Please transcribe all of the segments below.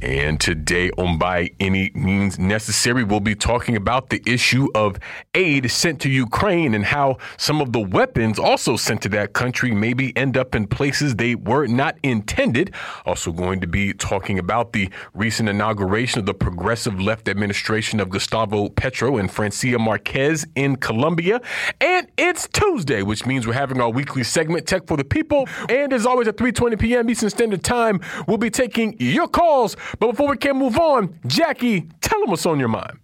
And today, on By Any Means Necessary, we'll be talking about the issue of aid sent to Ukraine and how some of the weapons also sent to that country maybe end up in places they were not intended. Also, going to be talking about the recent inauguration of the progressive left administration of Gustavo Petro and Francia Marquez in Colombia. And it's Tuesday, which means we're having our weekly segment, Tech for the People. And as always, at 3.20 p.m. Eastern Standard Time, we'll be taking your calls but before we can move on, Jacquie, tell them what's on your mind.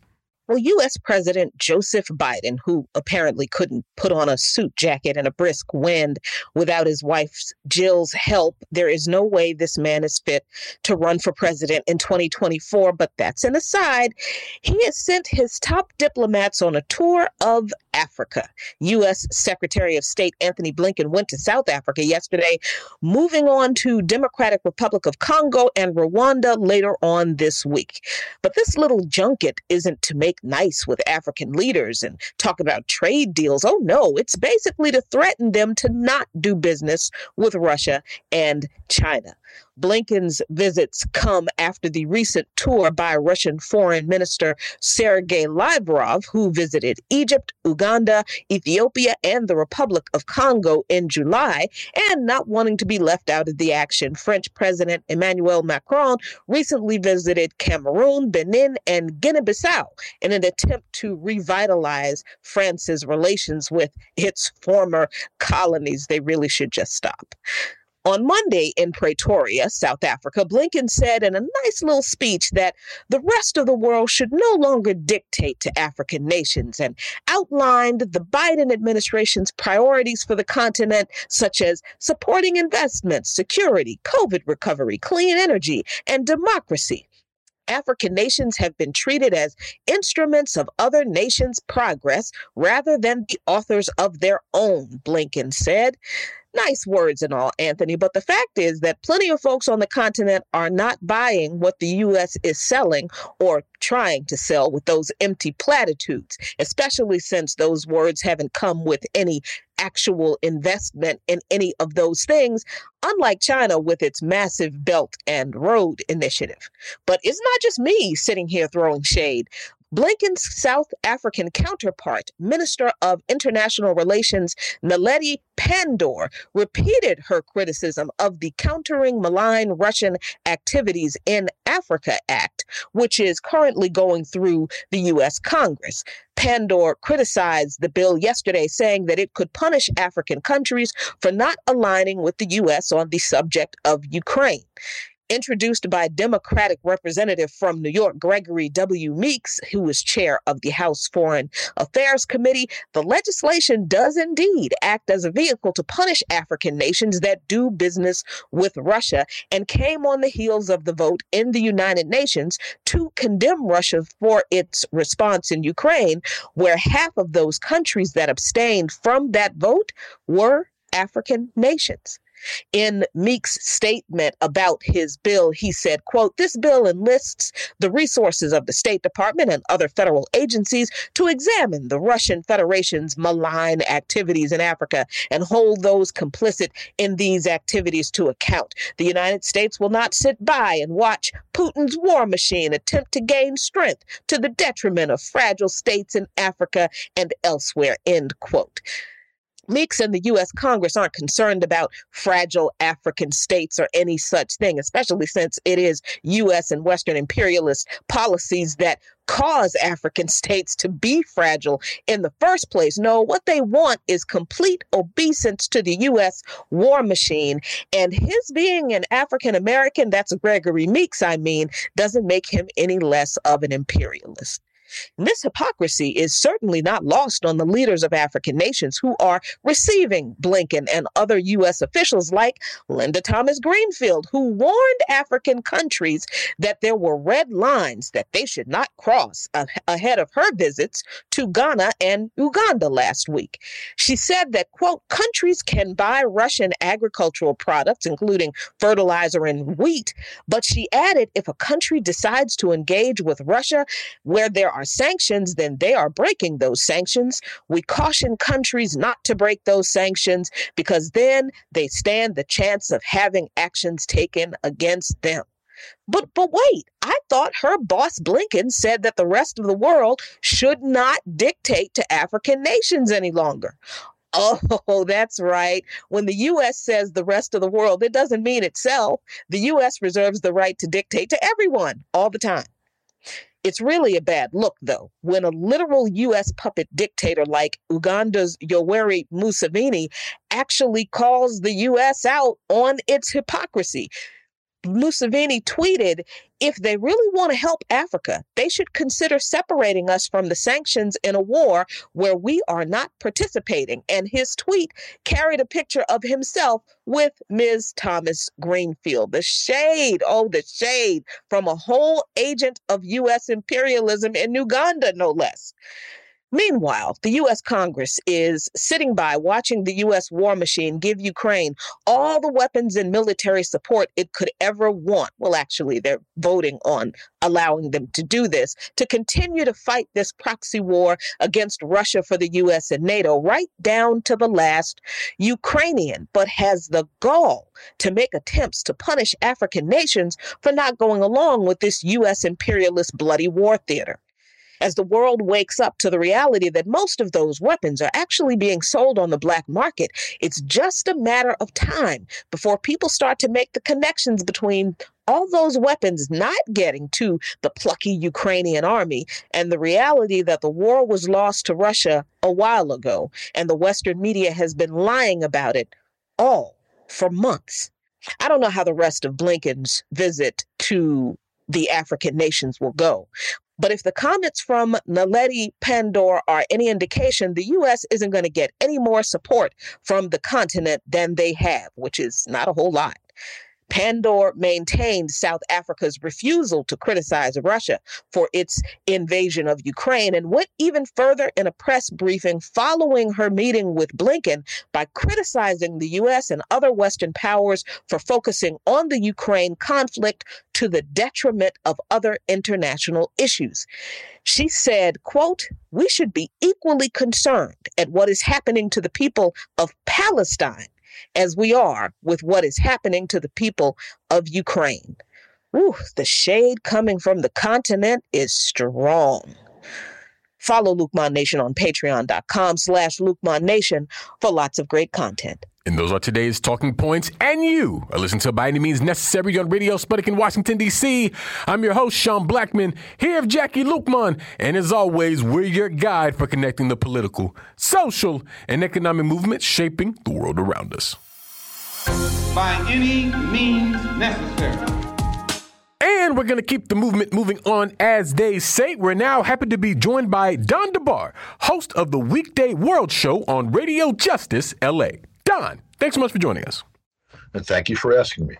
Well, U.S. President Joseph Biden, who apparently couldn't put on a suit jacket in a brisk wind without his wife Jill's help, there is no way this man is fit to run for president in 2024. But that's an aside. He has sent his top diplomats on a tour of Africa. U.S. Secretary of State Anthony Blinken went to South Africa yesterday, moving on to Democratic Republic of Congo and Rwanda later on this week. But this little junket isn't to make nice with African leaders and talk about trade deals. Oh no, it's basically to threaten them to not do business with Russia and China. Blinken's visits come after the recent tour by Russian Foreign Minister Sergei Lavrov, who visited Egypt, Uganda, Ethiopia, and the Republic of Congo in July, and not wanting to be left out of the action. French President Emmanuel Macron recently visited Cameroon, Benin, and Guinea Bissau in an attempt to revitalize France's relations with its former colonies. They really should just stop. On Monday in Pretoria, South Africa, Blinken said in a nice little speech that the rest of the world should no longer dictate to African nations and outlined the Biden administration's priorities for the continent, such as supporting investments, security, COVID recovery, clean energy, and democracy. African nations have been treated as instruments of other nations' progress rather than the authors of their own, Blinken said nice words and all, Anthony, but the fact is that plenty of folks on the continent are not buying what the U.S. is selling or trying to sell with those empty platitudes, especially since those words haven't come with any actual investment in any of those things, unlike China with its massive Belt and Road initiative. But it's not just me sitting here throwing shade. Blinken's South African counterpart, Minister of International Relations Naledi Pandor, repeated her criticism of the Countering Malign Russian Activities in Africa Act, which is currently going through the U.S. Congress. Pandor criticized the bill yesterday, saying that it could punish African countries for not aligning with the U.S. on the subject of Ukraine introduced by Democratic Representative from New York, Gregory W. Meeks, who is chair of the House Foreign Affairs Committee, the legislation does indeed act as a vehicle to punish African nations that do business with Russia and came on the heels of the vote in the United Nations to condemn Russia for its response in Ukraine, where half of those countries that abstained from that vote were African nations. In Meek's statement about his bill, he said, quote, this bill enlists the resources of the State Department and other federal agencies to examine the Russian Federation's malign activities in Africa and hold those complicit in these activities to account. The United States will not sit by and watch Putin's war machine attempt to gain strength to the detriment of fragile states in Africa and elsewhere, end quote. Meeks and the U.S. Congress aren't concerned about fragile African states or any such thing, especially since it is U.S. and Western imperialist policies that cause African states to be fragile in the first place. No, what they want is complete obeisance to the U.S. war machine. And his being an African American, that's Gregory Meeks, I mean, doesn't make him any less of an imperialist. And this hypocrisy is certainly not lost on the leaders of African nations who are receiving Blinken and other U.S. officials like Linda Thomas Greenfield, who warned African countries that there were red lines that they should not cross ahead of her visits to Ghana and Uganda last week. She said that, quote, countries can buy Russian agricultural products, including fertilizer and wheat, but she added if a country decides to engage with Russia where there are sanctions, then they are breaking those sanctions. We caution countries not to break those sanctions because then they stand the chance of having actions taken against them. But but wait, I thought her boss Blinken said that the rest of the world should not dictate to African nations any longer. Oh, that's right. When the U.S. says the rest of the world, it doesn't mean itself. The U.S. reserves the right to dictate to everyone all the time. It's really a bad look, though, when a literal U.S. puppet dictator like Uganda's Yoweri Museveni actually calls the U.S. out on its hypocrisy. Museveni tweeted, if they really want to help Africa, they should consider separating us from the sanctions in a war where we are not participating. And his tweet carried a picture of himself with Ms. Thomas Greenfield. The shade, oh, the shade from a whole agent of U.S. imperialism in Uganda, no less. Meanwhile, the U.S. Congress is sitting by watching the U.S. war machine give Ukraine all the weapons and military support it could ever want. Well, actually, they're voting on allowing them to do this to continue to fight this proxy war against Russia for the U.S. and NATO, right down to the last Ukrainian, but has the gall to make attempts to punish African nations for not going along with this U.S. imperialist bloody war theater as the world wakes up to the reality that most of those weapons are actually being sold on the black market, it's just a matter of time before people start to make the connections between all those weapons not getting to the plucky Ukrainian army and the reality that the war was lost to Russia a while ago, and the Western media has been lying about it all for months. I don't know how the rest of Blinken's visit to the African nations will go. But if the comments from Naledi Pandor are any indication, the U.S. isn't going to get any more support from the continent than they have, which is not a whole lot. Pandor maintained South Africa's refusal to criticize Russia for its invasion of Ukraine and went even further in a press briefing following her meeting with Blinken by criticizing the U.S. and other Western powers for focusing on the Ukraine conflict to the detriment of other international issues. She said, quote, we should be equally concerned at what is happening to the people of Palestine as we are with what is happening to the people of Ukraine. Ooh, the shade coming from the continent is strong. Follow Luqman Nation on patreon.com slash Luqman Nation for lots of great content. And those are today's talking points. And you are listening to By Any Means Necessary on Radio Sputnik in Washington, D.C. I'm your host, Sean Blackmon, here of Jacquie Luqman. And as always, we're your guide for connecting the political, social, and economic movements shaping the world around us. By any means necessary. And we're going to keep the movement moving on as they say. We're now happy to be joined by Don DeBar, host of the Weekday World Show on Radio Justice LA. Don, thanks so much for joining us. And thank you for asking me.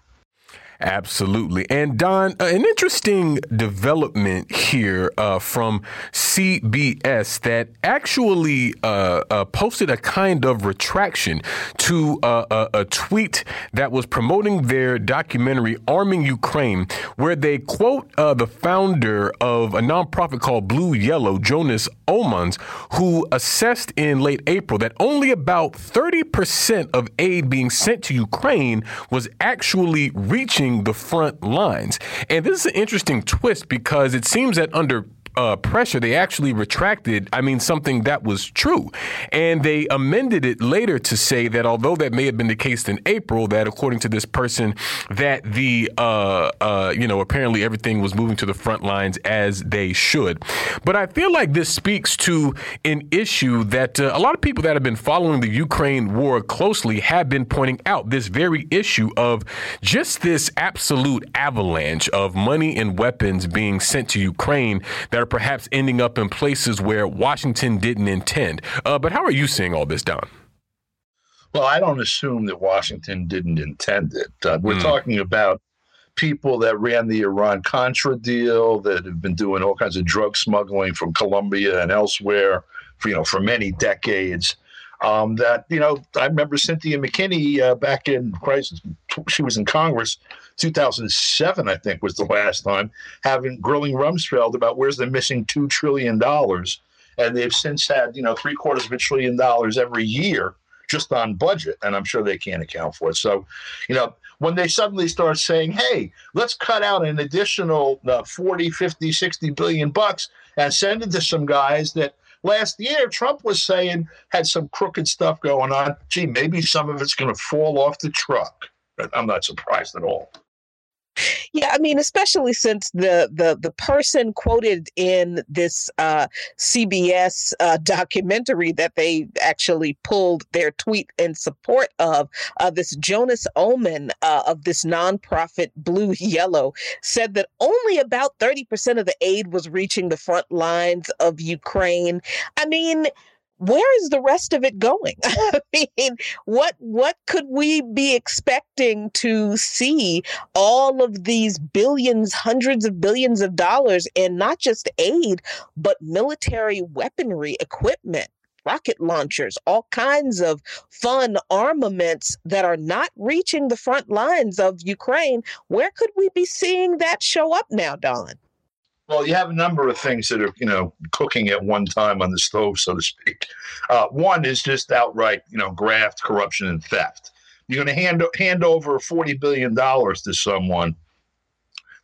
Absolutely. And Don, uh, an interesting development here uh, from CBS that actually uh, uh, posted a kind of retraction to uh, a, a, tweet that was promoting their documentary Arming Ukraine, where they quote the founder of a nonprofit called Blue Yellow, Jonas Omans, who assessed in late April that only about 30% of aid being sent to Ukraine was actually reaching the front lines. And this is an interesting twist because it seems that under uh, pressure, they actually retracted, I mean, something that was true. And they amended it later to say that although that may have been the case in April, that according to this person, that the, uh, uh, you know, apparently everything was moving to the front lines as they should. But I feel like this speaks to an issue that uh, a lot of people that have been following the Ukraine war closely have been pointing out this very issue of just this absolute avalanche of money and weapons being sent to Ukraine that are perhaps ending up in places where Washington didn't intend. Uh, but how are you seeing all this, Don? Well, I don't assume that Washington didn't intend it. Uh, we're mm. talking about people that ran the Iran Contra deal, that have been doing all kinds of drug smuggling from Colombia and elsewhere for you know for many decades. Um, that you know, I remember Cynthia McKinney uh, back in Christ, she was in Congress, 2007, I think was the last time, having grilling Rumsfeld about where's the missing two trillion dollars, and they've since had you know three quarters of a trillion dollars every year just on budget, and I'm sure they can't account for it. So, you know, when they suddenly start saying, hey, let's cut out an additional uh, 40, 50, 60 billion bucks and send it to some guys that last year Trump was saying had some crooked stuff going on. Gee, maybe some of it's going to fall off the truck. I'm not surprised at all. Yeah, I mean, especially since the the the person quoted in this uh, CBS uh, documentary that they actually pulled their tweet in support of, uh, this Jonas Öhman uh, of this nonprofit Blue Yellow said that only about thirty percent of the aid was reaching the front lines of Ukraine. I mean where is the rest of it going? I mean, what what could we be expecting to see all of these billions, hundreds of billions of dollars and not just aid, but military weaponry equipment? rocket launchers, all kinds of fun armaments that are not reaching the front lines of Ukraine. Where could we be seeing that show up now, Don? Well, you have a number of things that are, you know, cooking at one time on the stove, so to speak. Uh, one is just outright, you know, graft, corruption, and theft. You're going to hand hand over forty billion dollars to someone.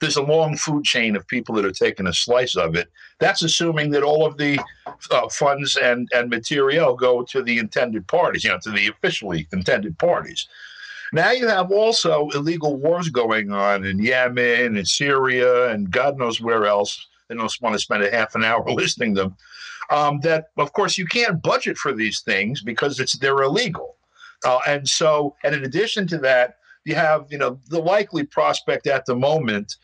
There's a long food chain of people that are taking a slice of it. That's assuming that all of the uh, funds and and material go to the intended parties, you know, to the officially intended parties. Now you have also illegal wars going on in Yemen and Syria and God knows where else. They don't want to spend a half an hour listing them. Um, that of course you can't budget for these things because it's they're illegal. Uh, and so, and in addition to that, you have you know the likely prospect at the moment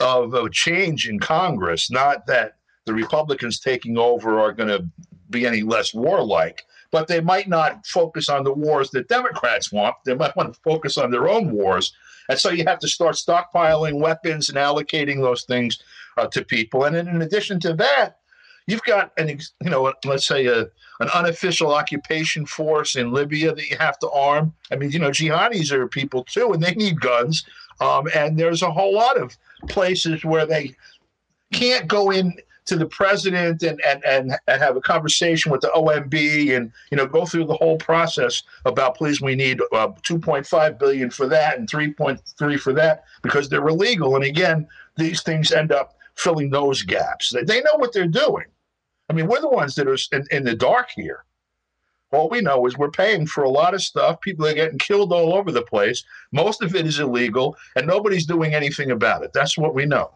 of a change in Congress. Not that the Republicans taking over are going to be any less warlike, but they might not focus on the wars that Democrats want. They might want to focus on their own wars. And so you have to start stockpiling weapons and allocating those things uh, to people. And in addition to that, you've got an you know let's say a, an unofficial occupation force in Libya that you have to arm. I mean, you know, jihadis are people too, and they need guns. Um, and there's a whole lot of places where they can't go in to the president and, and, and, and have a conversation with the OMB and you know go through the whole process about please we need uh, 2.5 billion for that and 3.3 for that because they're illegal. And again these things end up filling those gaps. They, they know what they're doing. I mean we're the ones that are in, in the dark here. All we know is we're paying for a lot of stuff. People are getting killed all over the place. Most of it is illegal and nobody's doing anything about it. That's what we know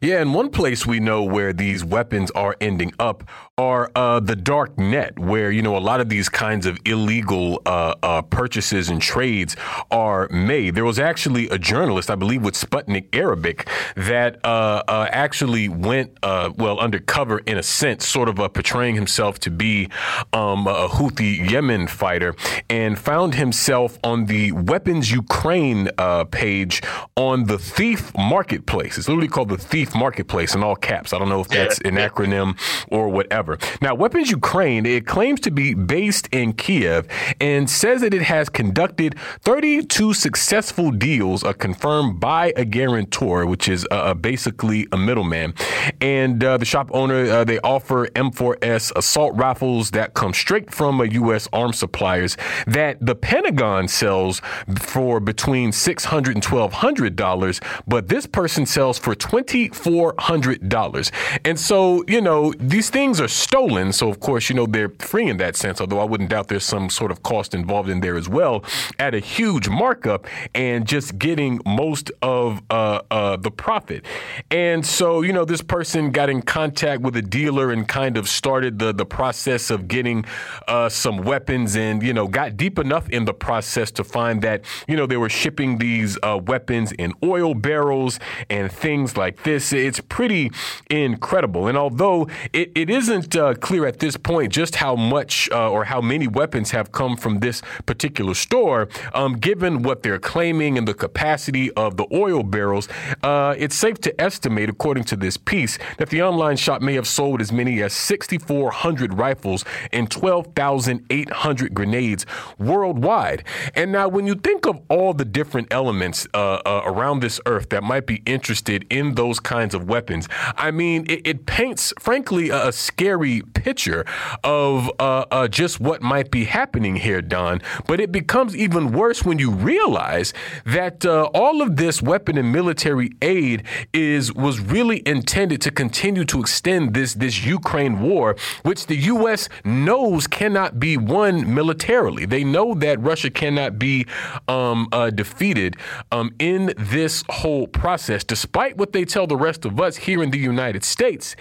yeah, and one place we know where these weapons are ending up are uh, the dark net, where you know a lot of these kinds of illegal uh, uh, purchases and trades are made. There was actually a journalist, I believe, with Sputnik Arabic, that uh, uh, actually went uh, well undercover in a sense, sort of portraying himself to be um, a Houthi Yemen fighter, and found himself on the Weapons Ukraine page on the Thief Marketplace. It's literally called the Thief Marketplace in all caps. I don't know if that's an acronym or whatever. Now, Weapons Ukraine, it claims to be based in Kiev and says that it has conducted 32 successful deals uh, confirmed by a guarantor, which is uh, uh, basically a middleman. And uh, the shop owner, uh, they offer M4S assault rifles that come straight from a U.S. arms suppliers that the Pentagon sells for between $600 and $1,200, but this person sells for 20 $400. And so, you know, these things are stolen. So, of course, you know, they're free in that sense, although I wouldn't doubt there's some sort of cost involved in there as well at a huge markup and just getting most of uh, uh, the profit. And so, you know, this person got in contact with a dealer and kind of started the, the process of getting uh, some weapons and, you know, got deep enough in the process to find that, you know, they were shipping these uh, weapons in oil barrels and things like this it's it's pretty incredible. And although it, it isn't uh, clear at this point just how much uh, or how many weapons have come from this particular store, um, given what they're claiming and the capacity of the oil barrels, uh, it's safe to estimate, according to this piece, that the online shop may have sold as many as 6,400 rifles and 12,800 grenades worldwide. And now, when you think of all the different elements uh, uh, around this earth that might be interested in those kinds of weapons, I mean, it, it paints, frankly, a, a, scary picture of uh, uh, just what might be happening here, Don. But it becomes even worse when you realize that uh, all of this weapon and military aid is was really intended to continue to extend this this Ukraine war, which the U.S. knows cannot be won militarily. They know that Russia cannot be um, uh, defeated um, in this whole process, despite what they tell the rest of us here in the United States.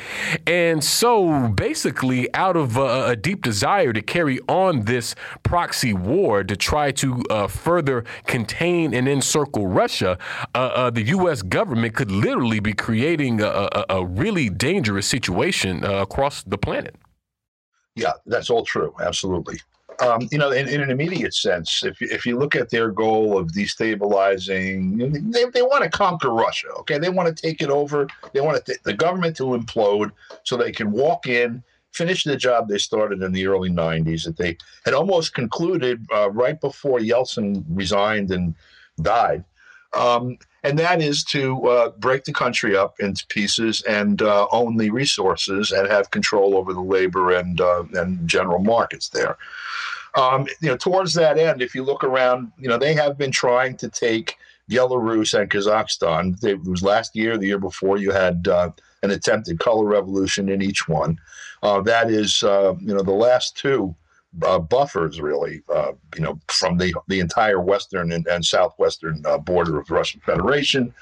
And so, basically, out of uh, a deep desire to carry on this proxy war to try to uh, further contain and encircle Russia, uh, uh, the U.S. government could literally be creating a, a, a really dangerous situation uh, across the planet. Yeah, that's all true. Absolutely. Um, you know, in, in, an immediate sense, if, if you look at their goal of destabilizing, they, they want to conquer Russia. Okay, they want to take it over. They want to the government to implode so they can walk in, finish the job they started in the early '90s that they had almost concluded uh, right before Yeltsin resigned and died. Um, and that is to uh, break the country up into pieces and uh, own the resources and have control over the labor and uh, and general markets there. Um, you know, towards that end, if you look around, you know, they have been trying to take Belarus and Kazakhstan. It was last year, the year before, you had uh, an attempted color revolution in each one. Uh, that is, uh, you know, the last two uh, buffers, really, uh, you know, from the the entire western and, and southwestern uh, border of the Russian Federation.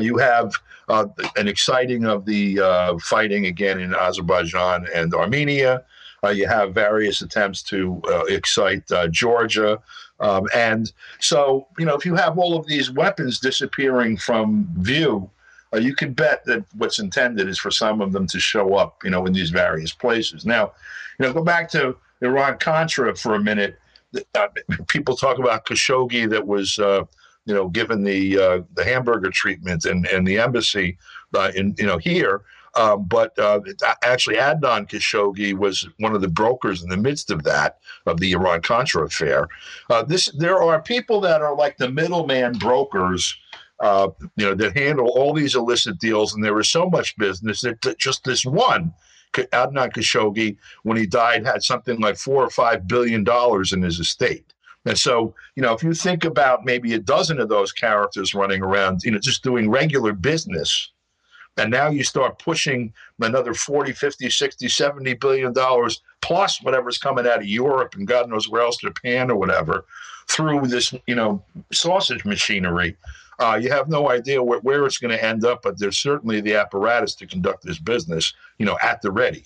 You have an exciting of the fighting again in Azerbaijan and Armenia. You have various attempts to excite Georgia. Um, and so, you know, if you have all of these weapons disappearing from view, you can bet that what's intended is for some of them to show up, you know, in these various places. Now, you know, go back to Iran Contra for a minute. Uh, people talk about Khashoggi that was, uh, you know, given the uh, the hamburger treatment and and the embassy uh, in you know here. Um, but uh, actually, Adnan Khashoggi was one of the brokers in the midst of that of the Iran Contra affair. Uh, this there are people that are like the middleman brokers. Uh, you know, that handle all these illicit deals, and there was so much business that, that just this one Adnan Khashoggi, when he died, had something like four or five billion dollars in his estate. And so, you know, if you think about maybe a dozen of those characters running around, you know, just doing regular business, and now you start pushing another 40, 50, 60, 70 billion dollars plus whatever's coming out of Europe and God knows where else, Japan or whatever, through this, you know, sausage machinery. Uh, you have no idea where, where it's going to end up, but there's certainly the apparatus to conduct this business, you know, at the ready.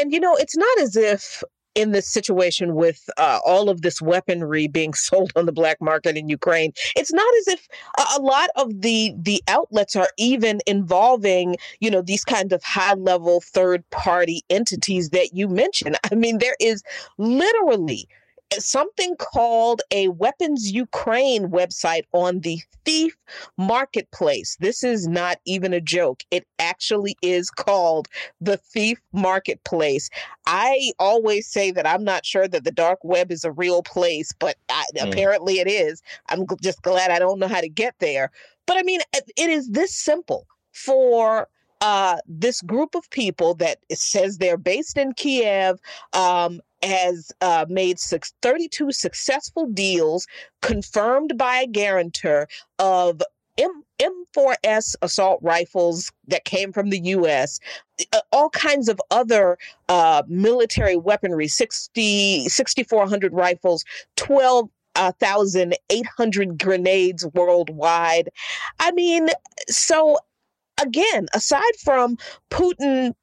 And, you know, it's not as if in this situation with uh, all of this weaponry being sold on the black market in Ukraine, it's not as if a lot of the the outlets are even involving, you know, these kinds of high level third party entities that you mentioned. I mean, there is literally something called a Weapons Ukraine website on the Thief Marketplace. This is not even a joke. It actually is called the Thief Marketplace. I always say that I'm not sure that the dark web is a real place, but I, mm. apparently it is. I'm just glad I don't know how to get there. But I mean, it is this simple for uh, this group of people that says they're based in Kiev um, has uh, made six, 32 successful deals confirmed by a guarantor of M- M4S assault rifles that came from the U.S., uh, all kinds of other uh, military weaponry 60, 6,400 rifles, 12 uh, 1,800 grenades worldwide. I mean, so again, aside from Putin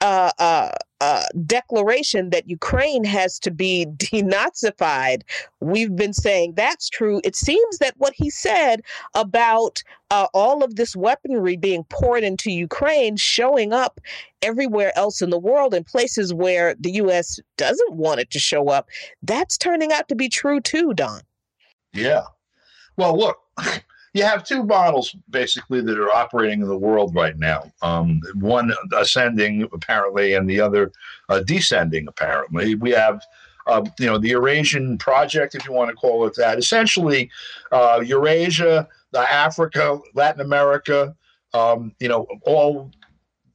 uh, uh, uh, declaration that Ukraine has to be denazified. We've been saying that's true. It seems that what he said about uh, all of this weaponry being poured into Ukraine showing up everywhere else in the world in places where the U.S. doesn't want it to show up, that's turning out to be true too, Don. Yeah. Well, look, you have two models basically that are operating in the world right now. Um, one ascending apparently, and the other uh, descending apparently. We have. Uh, you know the Eurasian project, if you want to call it that. Essentially, uh, Eurasia, Africa, Latin America, um, you know, all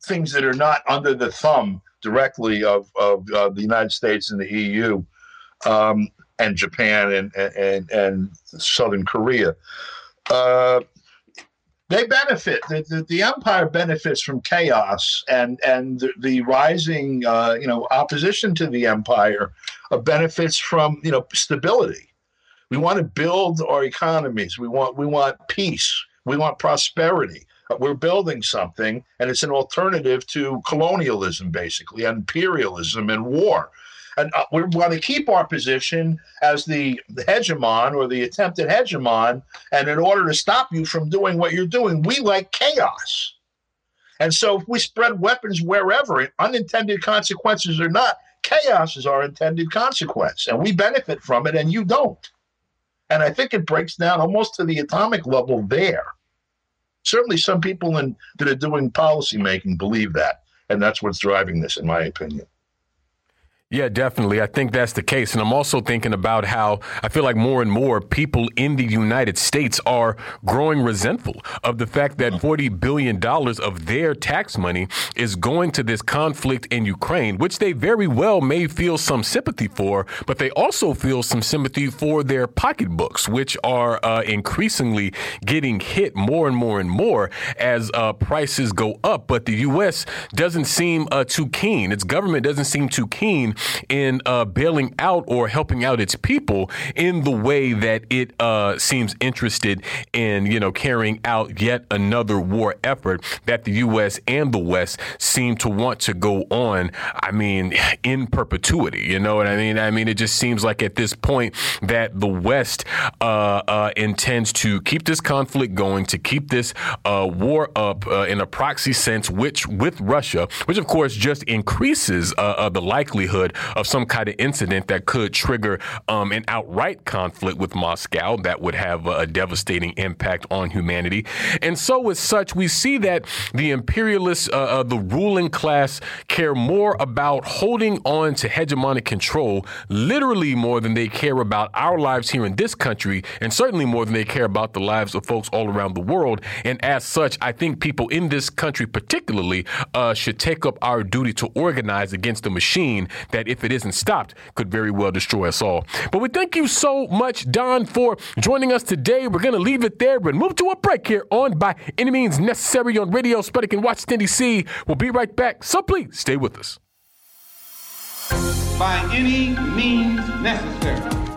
things that are not under the thumb directly of, of uh, the United States and the EU um, and Japan and, and, and Southern Korea uh, they benefit. The, the, the, empire benefits from chaos and and the, the rising, uh, you know, opposition to the empire uh, benefits from you know stability. We want to build our economies. We want we want peace. We want prosperity. Uh, we're building something, and it's an alternative to colonialism, basically, imperialism and war and uh, we want to keep our position as the, the hegemon or the attempted hegemon. And in order to stop you from doing what you're doing, we like chaos. And so if we spread weapons wherever, unintended consequences or not, chaos is our intended consequence. And we benefit from it, and you don't. And I think it breaks down almost to the atomic level there. Certainly, some people in, that are doing policymaking believe that. And that's what's driving this, in my opinion. Yeah, definitely. I think that's the case. And I'm also thinking about how I feel like more and more people in the United States are growing resentful of the fact that $40 billion of their tax money is going to this conflict in Ukraine, which they very well may feel some sympathy for, but they also feel some sympathy for their pocketbooks, which are uh, increasingly getting hit more and more and more as uh, prices go up. But the U.S. doesn't seem uh, too keen. Its government doesn't seem too keen in uh, bailing out or helping out its people in the way that it uh, seems interested in, you know, carrying out yet another war effort that the U.S. and the West seem to want to go on. I mean, in perpetuity. You know what I mean? I mean, it just seems like at this point that the West uh, uh intends to keep this conflict going, to keep this uh, war up uh, in a proxy sense, which with Russia, which of course just increases the likelihood of some kind of incident that could trigger um, an outright conflict with Moscow that would have a devastating impact on humanity. And so, as such, we see that the imperialists, uh, uh, the ruling class, care more about holding on to hegemonic control, literally more than they care about our lives here in this country, and certainly more than they care about the lives of folks all around the world. And as such, I think people in this country, particularly, uh, should take up our duty to organize against the machine that, if it isn't stopped, could very well destroy us all. But we thank you so much, Don, for joining us today. We're going to leave it there, but move to a break here on By Any Means Necessary on Radio Sputnik in Washington, D.C. We'll be right back, so please stay with us. By any means necessary.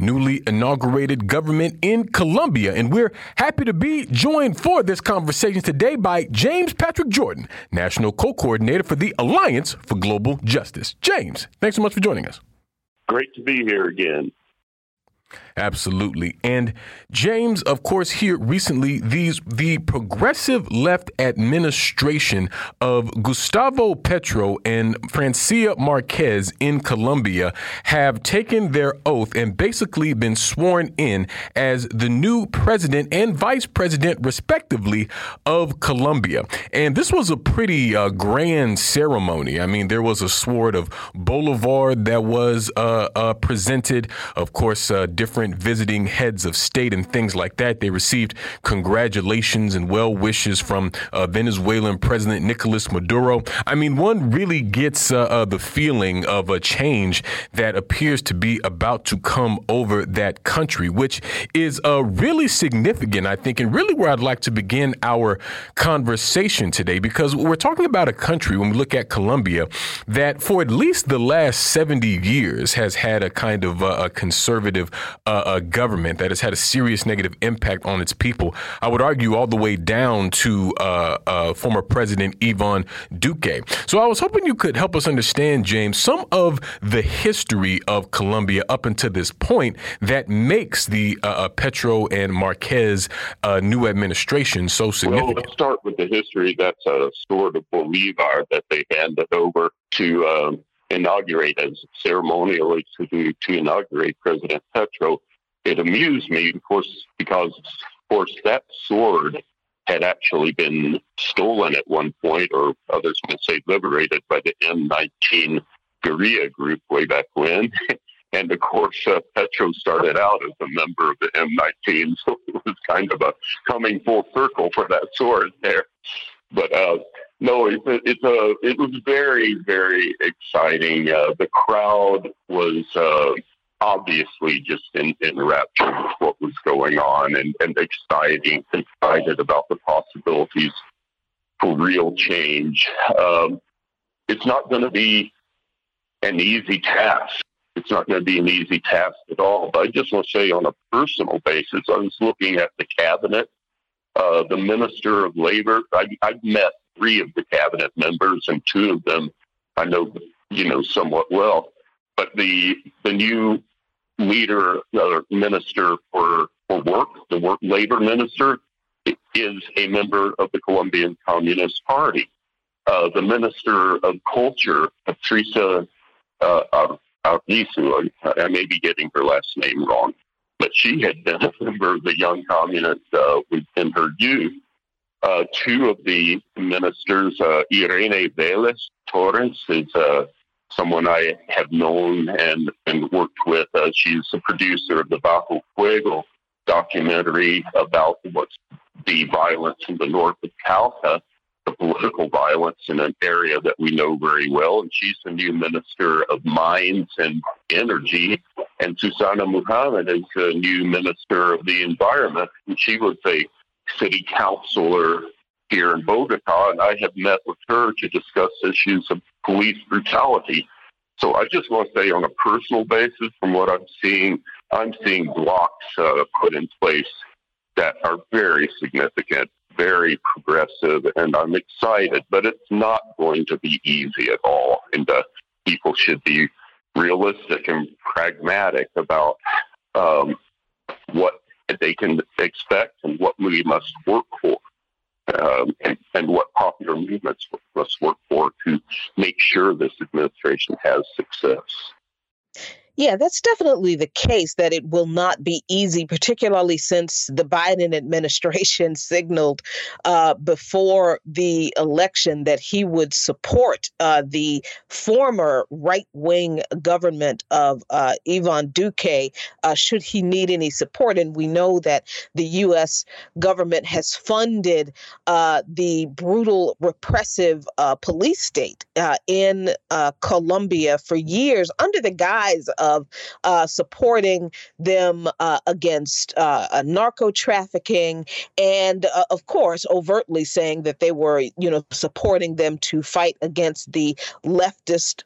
newly inaugurated government in Colombia. And we're happy to be joined for this conversation today by James Patrick Jordan, National Co Coordinator for the Alliance for Global Justice. James, thanks so much for joining us. Great to be here again. Absolutely. And James, of course, here recently, these the progressive left administration of Gustavo Petro and Francia Marquez in Colombia have taken their oath and basically been sworn in as the new president and vice president, respectively, of Colombia. And this was a pretty uh, grand ceremony. I mean, there was a sword of Bolivar that was uh, uh, presented. Of course, uh, different visiting heads of state and things like that. They received congratulations and well wishes from uh, Venezuelan President Nicolas Maduro. I mean, one really gets uh, uh, the feeling of a change that appears to be about to come over that country, which is uh, really significant, I think, and really where I'd like to begin our conversation today, because we're talking about a country, when we look at Colombia, that for at least the last 70 years has had a kind of uh, a conservative uh, government that has had a serious negative impact on its people. I would argue all the way down to uh, uh, former President Ivan Duque. So I was hoping you could help us understand, James, some of the history of Colombia up until this point that makes the uh, uh, Petro and Marquez new administration so significant. Well, let's start with the history. That's a sword of Bolivar that they handed over to um, inaugurate as ceremonially to, to inaugurate President Petro. It amused me, of course, because of course that sword had actually been stolen at one point, or others might say liberated by the M19 guerrilla group way back when. And of course, uh, Petro started out as a member of the M19, so it was kind of a coming full circle for that sword there. But uh, no, it's a, it's a it was very very exciting. Uh, the crowd was uh, obviously just in, rapture with what was going on and, and exciting, excited about the possibilities for real change. Um, it's not going to be an easy task. It's not going to be an easy task at all. But I just want to say, on a personal basis, I was looking at the cabinet. Uh, the minister of labor. I, I've met three of the cabinet members, and two of them I know, you know, somewhat well. But the the new leader, uh, minister for for work, the work labor minister, is a member of the Colombian Communist Party. Uh, the minister of culture, Patricia uh, Arvizu, I may be getting her last name wrong, but she had been a member of the Young Communists uh, in her youth. Uh, two of the ministers, uh, Irene Velez Torres, is uh, someone I have known and, and worked with. Uh, she's the producer of the Bajo Fuego documentary about what's the violence in the north of Cauca, the political violence in an area that we know very well. And she's the new minister of mines and energy. And Susana Muhamad is the new minister of the environment. And she was a city councilor here in Bogota, and I have met with her to discuss issues of police brutality. So I just want to say, on a personal basis, from what I'm seeing, I'm seeing blocks uh, put in place that are very significant, very progressive, and I'm excited. But it's not going to be easy at all, and uh, people should be realistic and pragmatic about um, what they can expect and what we must work for. Um, and, and, what popular movements must work for to make sure this administration has success. Yeah, that's definitely the case that it will not be easy, particularly since the Biden administration signaled uh, before the election that he would support uh, the former right wing government of uh, Ivan Duque uh, should he need any support. And we know that the U.S. government has funded uh, the brutal, repressive uh, police state in Colombia for years under the guise of uh, supporting them uh, against uh, narco trafficking, and uh, of course, overtly saying that they were, you know, supporting them to fight against the leftist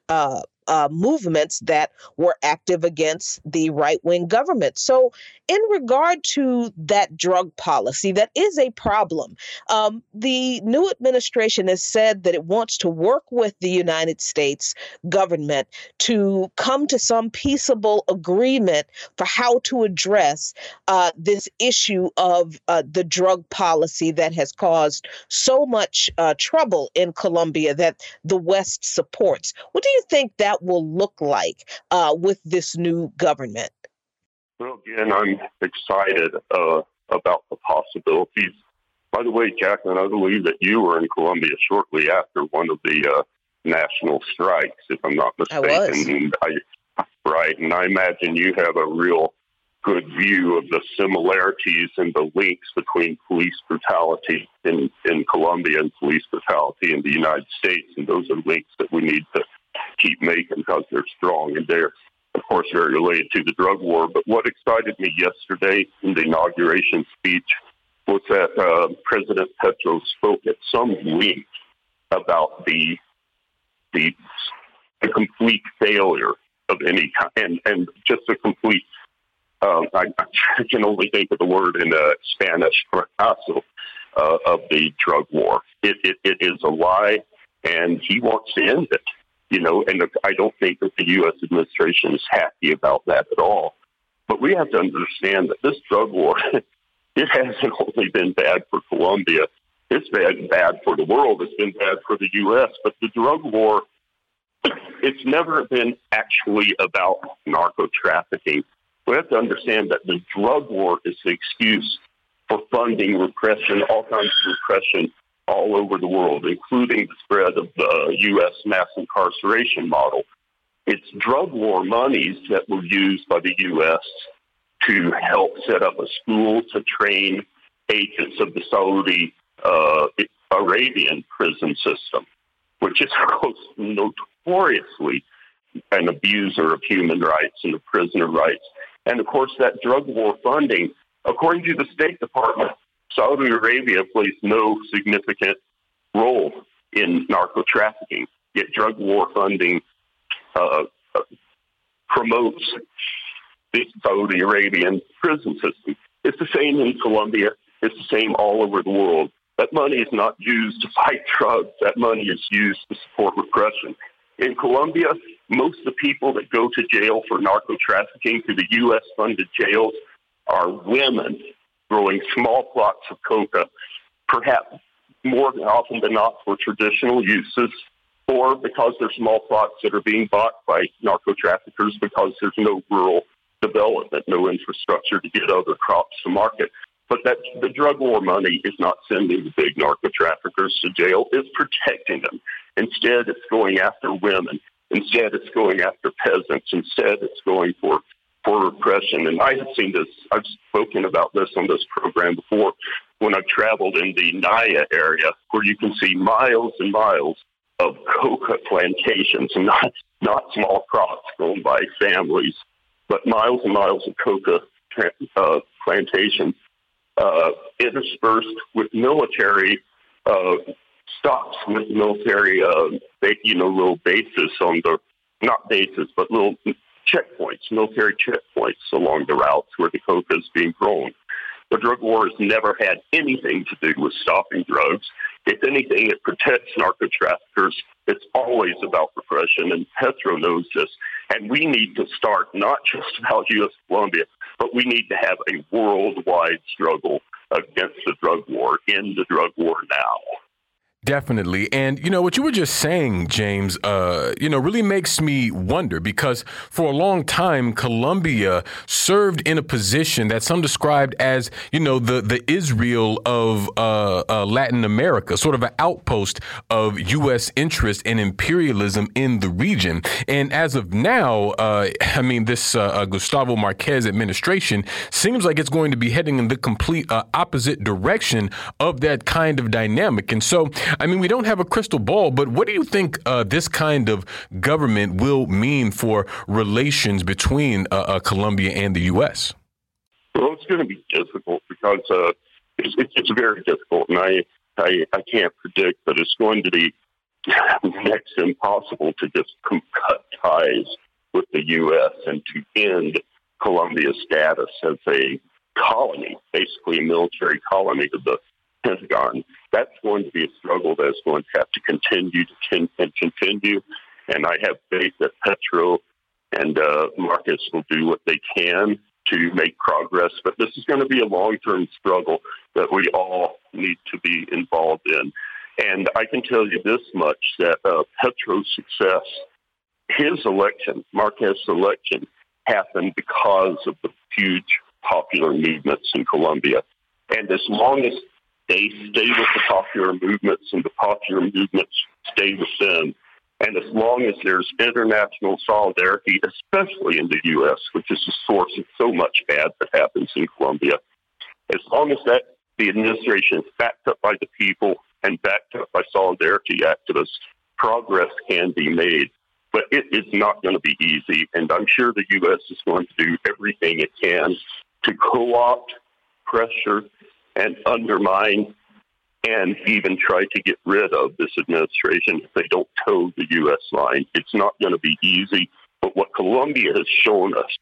uh, movements that were active against the right wing government. So, in regard to that drug policy, that is a problem. Um, the new administration has said that it wants to work with the United States government to come to some peaceable agreement for how to address uh, this issue of uh, the drug policy that has caused so much uh, trouble in Colombia that the West supports. What do you think that? That will look like uh, with this new government? Well, again, I'm excited uh, about the possibilities. By the way, Jacqueline, I believe that you were in Colombia shortly after one of the uh, national strikes, if I'm not mistaken. I was. I, right, and I imagine you have a real good view of the similarities and the links between police brutality in, in Colombia and police brutality in the United States. And those are links that we need to keep making because they're strong and they're, of course, very related to the drug war. But what excited me yesterday in the inauguration speech was that uh, President Petro spoke at some length about the, the, the complete failure of any kind and, and just a complete um, I, I, can only think of the word in uh, Spanish, fracaso, uh, of the drug war. It, it, it is a lie, and he wants to end it. You know, and I don't think that the U.S. administration is happy about that at all. But we have to understand that this drug war, it hasn't only been bad for Colombia. It's been bad for the world. It's been bad for the U.S. But the drug war, it's never been actually about narco trafficking we have to understand that the drug war is the excuse for funding repression, all kinds of repression all over the world, including the spread of the U.S. mass incarceration model. It's drug war monies that were used by the U.S. to help set up a school to train agents of the Saudi uh, Arabian prison system, which is notoriously an abuser of human rights and of prisoner rights. And of course, that drug war funding, according to the State Department, Saudi Arabia plays no significant role in narco trafficking. Yet drug war funding uh, uh, promotes the Saudi Arabian prison system. It's the same in Colombia. It's the same all over the world. That money is not used to fight drugs. That money is used to support repression. In Colombia, most of the people that go to jail for narco trafficking to the U.S. funded jails are women growing small plots of coca, perhaps more often than not for traditional uses, or because they're small plots that are being bought by narco traffickers because there's no rural development, no infrastructure to get other crops to market. But that the drug war money is not sending the big narco traffickers to jail; it's protecting them. Instead, it's going after women. Instead, it's going after peasants. Instead, it's going for for repression. And I have seen this. I've spoken about this on this program before when I've traveled in the Naya area, where you can see miles and miles of coca plantations, not, not small crops grown by families, but miles and miles of coca uh, plantations uh, interspersed with military uh, stops with military, uh, you know, little bases on the, not bases, but little checkpoints, military checkpoints along the routes where the coca is being grown. The drug war has never had anything to do with stopping drugs. If anything, it protects narco traffickers. It's always about repression, and Petro knows this. And we need to start not just about U.S. Colombia, but we need to have a worldwide struggle against the drug war, end the drug war now. Definitely. And, you know, what you were just saying, James, uh, you know, really makes me wonder because for a long time, Colombia served in a position that some described as, you know, the, the Israel of uh, uh, Latin America, sort of an outpost of U.S. interest and imperialism in the region. And as of now, uh, I mean, this uh, uh, Gustavo Marquez administration seems like it's going to be heading in the complete opposite direction of that kind of dynamic. And so, I mean, we don't have a crystal ball, but what do you think uh, this kind of government will mean for relations between uh, uh, Colombia and the U.S.? Well, it's going to be difficult because uh, it's, it's, very difficult, and I, I, I can't predict, but it's going to be next impossible to just cut ties with the U.S. and to end Colombia's status as a colony, basically a military colony of the Pentagon. That's going to be a struggle that's going to have to continue to and continue. And I have faith that Petro and uh, Marquez will do what they can to make progress. But this is going to be a long term struggle that we all need to be involved in. And I can tell you this much that uh, Petro's success, his election, Marquez's election, happened because of the huge popular movements in Colombia. And as long as they stay with the popular movements and the popular movements stay with them And as long as there's international solidarity, especially in the U.S., which is the source of so much bad that happens in Colombia, as long as that the administration is backed up by the people and backed up by solidarity activists, progress can be made. But it is not going to be easy, and I'm sure the U.S. is going to do everything it can to co-opt, pressure, and undermine and even try to get rid of this administration if they don't toe the U.S. line. It's not going to be easy. But what Colombia has shown us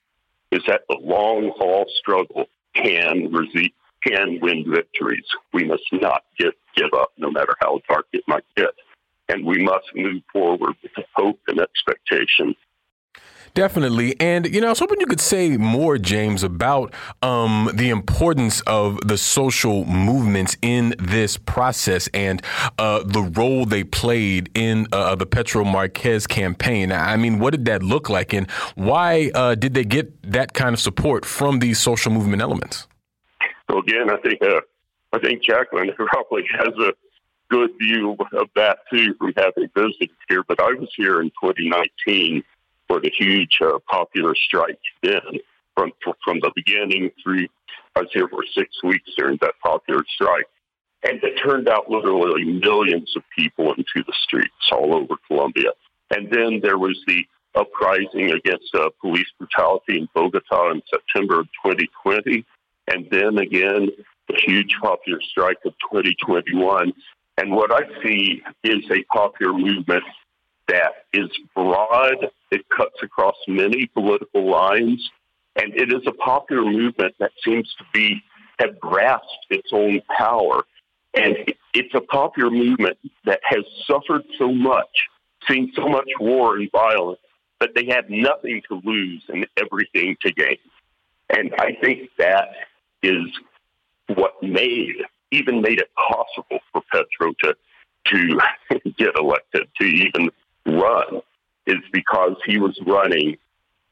is that the long haul struggle can resi- can win victories. We must not get give up, no matter how dark it might get, and we must move forward with hope and expectation Definitely. And, you know, I was hoping you could say more, James, about um, the importance of the social movements in this process and uh, the role they played in uh, the Petro Marquez campaign. I mean, what did that look like? And why uh, did they get that kind of support from these social movement elements? So, again, I think, uh, I think Jacqueline probably has a good view of that, too, from having visited here. But I was here in 2019 for the huge uh, popular strike then from from the beginning through. I was here for six weeks during that popular strike, and it turned out literally millions of people into the streets all over Colombia. And then there was the uprising against uh, police brutality in Bogota in September of 2020, and then again the huge popular strike of 2021. And what I see is a popular movement that is broad, it cuts across many political lines, and it is a popular movement that seems to be have grasped its own power. And it's a popular movement that has suffered so much, seen so much war and violence, but they had nothing to lose and everything to gain. And I think that is what made, even made it possible for Petro to to get elected, to even run is because he was running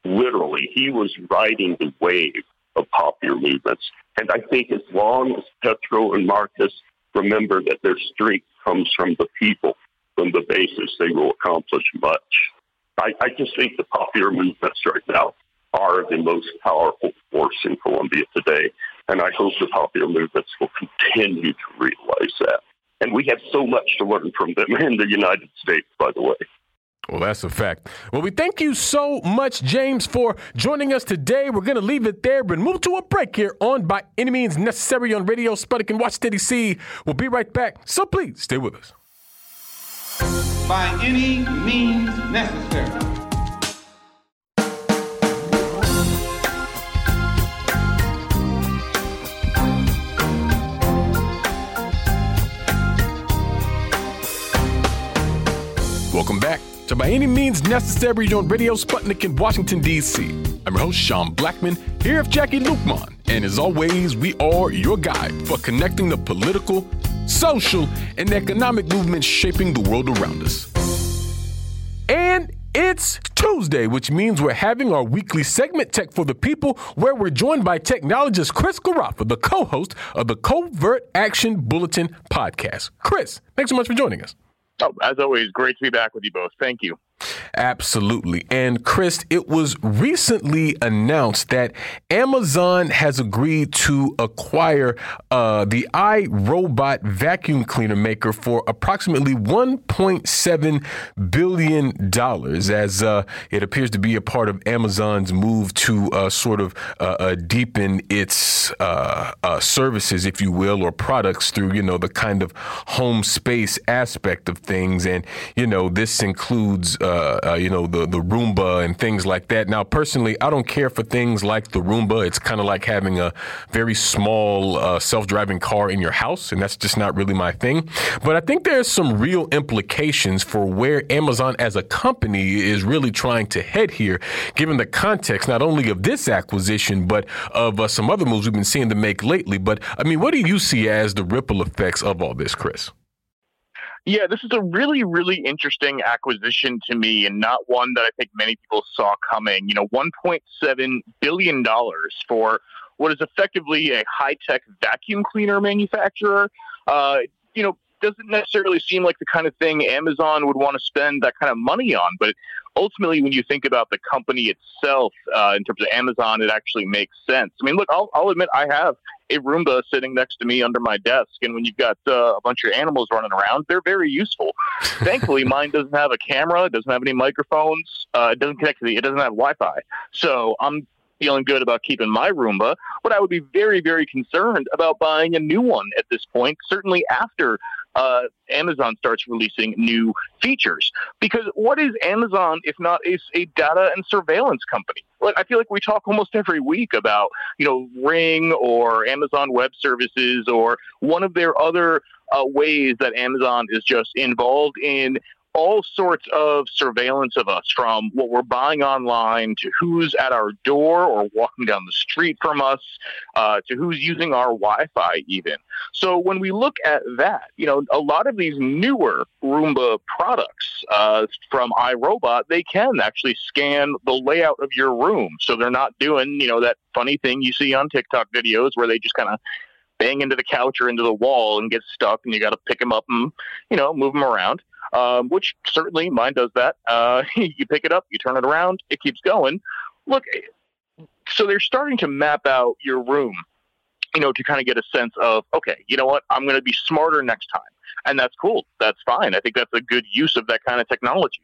literally, he was riding the wave of popular movements. And I think as long as Petro and Marquez remember that their strength comes from the people, from the basis, they will accomplish much. I, I just think the popular movements right now are the most powerful force in Colombia today. And I hope the popular movements will continue to realize that. And we have so much to learn from them in the United States, by the way. Well, that's a fact. Well, we thank you so much, James, for joining us today. We're going to leave it there, but move to a break here on By Any Means Necessary on Radio Sputnik and Washington, D.C. We'll be right back, so please stay with us. By any means necessary. Welcome back By Any Means Necessary on Radio Sputnik in Washington, D.C. I'm your host, Sean Blackmon, here with Jacquie Luqman. And as always, we are your guide for connecting the political, social, and economic movements shaping the world around us. And it's Tuesday, which means we're having our weekly segment Tech for the People, where we're joined by technologist Chris Garaffa, the co host of the CovertAction Bulletin podcast. Chris, thanks so much for joining us. Oh, as always, great to be back with you both. Thank you. Absolutely. And Chris, it was recently announced that Amazon has agreed to acquire uh, the iRobot vacuum cleaner maker for approximately $1.7 billion, as uh, it appears to be a part of Amazon's move to uh, sort of uh, uh, deepen its uh, services, if you will, or products through, you know, the kind of home space aspect of things. And, you know, this includes uh, uh, you know, the, the Roomba and things like that. Now, personally, I don't care for things like the Roomba. It's kind of like having a very small uh, self driving car in your house, and that's just not really my thing. But I think there's some real implications for where Amazon as a company is really trying to head here, given the context not only of this acquisition, but of uh, some other moves we've been seeing them make lately. But I mean, what do you see as the ripple effects of all this, Chris? Yeah, this is a really, really interesting acquisition to me, and not one that I think many people saw coming. You know, $1.7 billion for what is effectively a high tech vacuum cleaner manufacturer. Uh, you know, doesn't necessarily seem like the kind of thing Amazon would want to spend that kind of money on. But ultimately, when you think about the company itself, uh, in terms of Amazon, it actually makes sense. I mean, look, I'll, I'll admit I have a Roomba sitting next to me under my desk, and when you've got uh, a bunch of animals running around, they're very useful. Thankfully, mine doesn't have a camera, it doesn't have any microphones, uh, it doesn't connect to the, it doesn't have Wi-Fi. So I'm feeling good about keeping my Roomba, but I would be very, very concerned about buying a new one at this point, certainly after uh, Amazon starts releasing new features. Because what is Amazon if not a, a, data and surveillance company? Like I feel like we talk almost every week about you know Ring or Amazon Web Services or one of their other uh, ways that Amazon is just involved in all sorts of surveillance of us from what we're buying online to who's at our door or walking down the street from us uh, to who's using our Wi-Fi even. So when we look at that, you know, a lot of these newer Roomba products uh, from iRobot, they can actually scan the layout of your room. So they're not doing, you know, that funny thing you see on TikTok videos where they just kind of bang into the couch or into the wall and get stuck and you got to pick them up and, you know, move them around um, which certainly mine does that. Uh, you pick it up, you turn it around, it keeps going. Look, so they're starting to map out your room, you know, to kind of get a sense of, okay, you know what, I'm going to be smarter next time. And that's cool. That's fine. I think that's a good use of that kind of technology.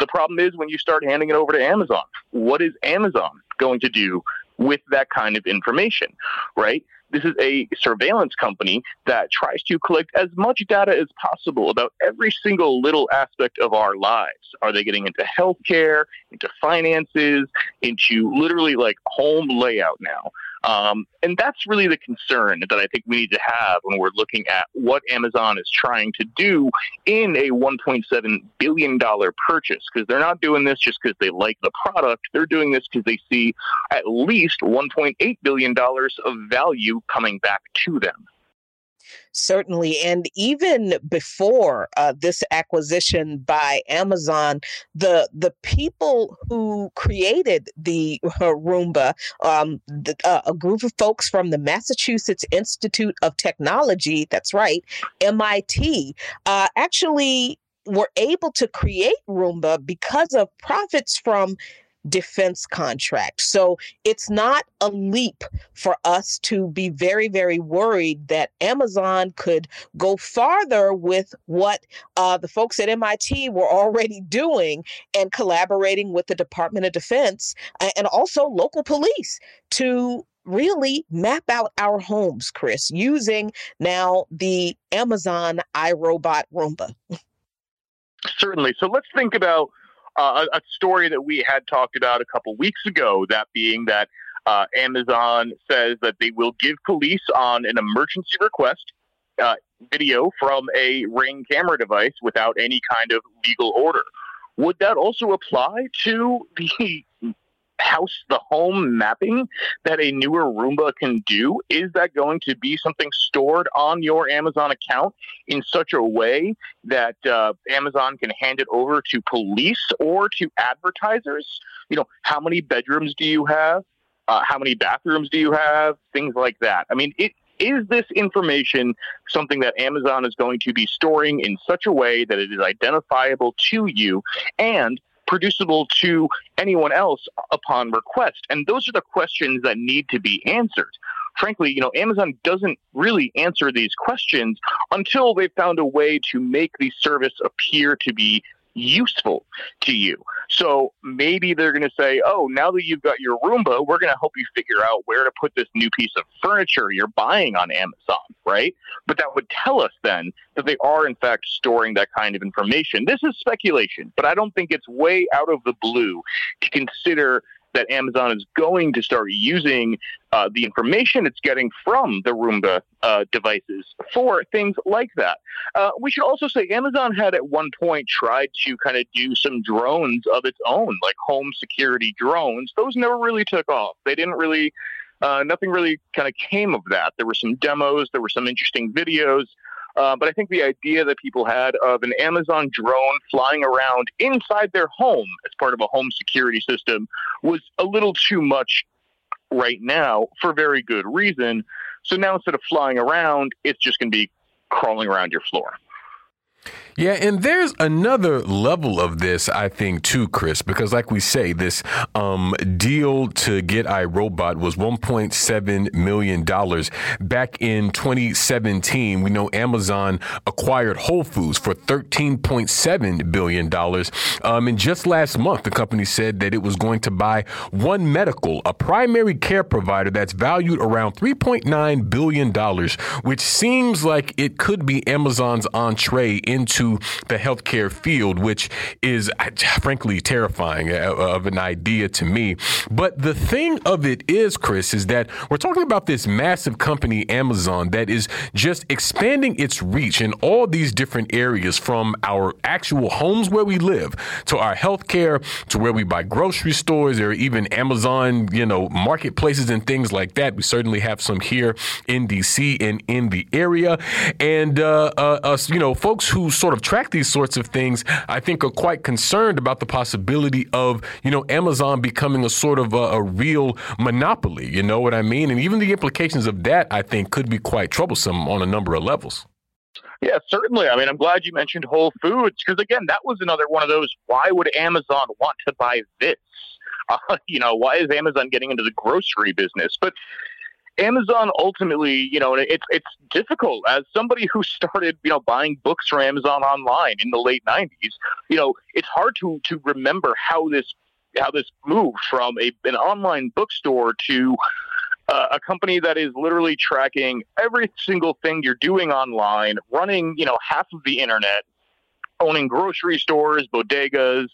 The problem is when you start handing it over to Amazon, what is Amazon going to do with that kind of information, right? This is a surveillance company that tries to collect as much data as possible about every single little aspect of our lives. Are they getting into healthcare, into finances, into literally like home layout now? Um, and that's really the concern that I think we need to have when we're looking at what Amazon is trying to do in a $1.7 billion purchase, because they're not doing this just because they like the product. They're doing this because they see at least $1.8 billion of value coming back to them. Certainly. And even before uh, this acquisition by Amazon, the the people who created the uh, Roomba, um, the, uh, a group of folks from the Massachusetts Institute of Technology, that's right, MIT, uh, actually were able to create Roomba because of profits from defense contract. So it's not a leap for us to be very, very worried that Amazon could go farther with what uh, the folks at MIT were already doing and collaborating with the Department of Defense and also local police to really map out our homes, Chris, using now the Amazon iRobot Roomba. Certainly. So let's think about uh, a, story that we had talked about a couple weeks ago, that being that uh, Amazon says that they will give police on an emergency request uh, video from a Ring camera device without any kind of legal order. Would that also apply to the house the home mapping that a newer Roomba can do? Is that going to be something stored on your Amazon account in such a way that uh, Amazon can hand it over to police or to advertisers? You know, how many bedrooms do you have? Uh, how many bathrooms do you have? Things like that. I mean, it, is this information something that Amazon is going to be storing in such a way that it is identifiable to you and producible to anyone else upon request? And those are the questions that need to be answered. Frankly, you know, Amazon doesn't really answer these questions until they've found a way to make the service appear to be useful to you. So maybe they're going to say, oh, now that you've got your Roomba, we're going to help you figure out where to put this new piece of furniture you're buying on Amazon, right? But that would tell us then that they are, in fact, storing that kind of information. This is speculation, but I don't think it's way out of the blue to consider that Amazon is going to start using uh, the information it's getting from the Roomba uh, devices for things like that. Uh, we should also say Amazon had at one point tried to kind of do some drones of its own, like home security drones. Those never really took off. They didn't really. Uh, nothing really kind of came of that. There were some demos, there were some interesting videos, uh, but I think the idea that people had of an Amazon drone flying around inside their home as part of a home security system was a little too much right now for very good reason. So now instead of flying around, it's just going to be crawling around your floor. Yeah, and there's another level of this, I think, too, Chris, because like we say, this um, deal to get iRobot was $1.7 million. Back in 2017, we know Amazon acquired Whole Foods for $13.7 billion. Um, and just last month, the company said that it was going to buy One Medical, a primary care provider that's valued around $3.9 billion, which seems like it could be Amazon's entree into the healthcare field, which is frankly terrifying uh, of an idea to me. But the thing of it is, Chris, is that we're talking about this massive company, Amazon, that is just expanding its reach in all these different areas from our actual homes where we live to our healthcare to where we buy grocery stores or even Amazon, you know, marketplaces and things like that. We certainly have some here in DC and in the area. And, uh, uh, you know, folks who sort of track these sorts of things, I think are quite concerned about the possibility of, you know, Amazon becoming a sort of a, a real monopoly. You know what I mean? And even the implications of that, I think, could be quite troublesome on a number of levels. Yeah, certainly. I mean, I'm glad you mentioned Whole Foods because, again, that was another one of those. Why would Amazon want to buy this? Uh, you know, why is Amazon getting into the grocery business? But Amazon ultimately, you know, it's it's difficult as somebody who started, you know, buying books from Amazon online in the late '90s. You know, it's hard to to remember how this how this moved from a an online bookstore to uh, a company that is literally tracking every single thing you're doing online, running, you know, half of the internet, owning grocery stores, bodegas,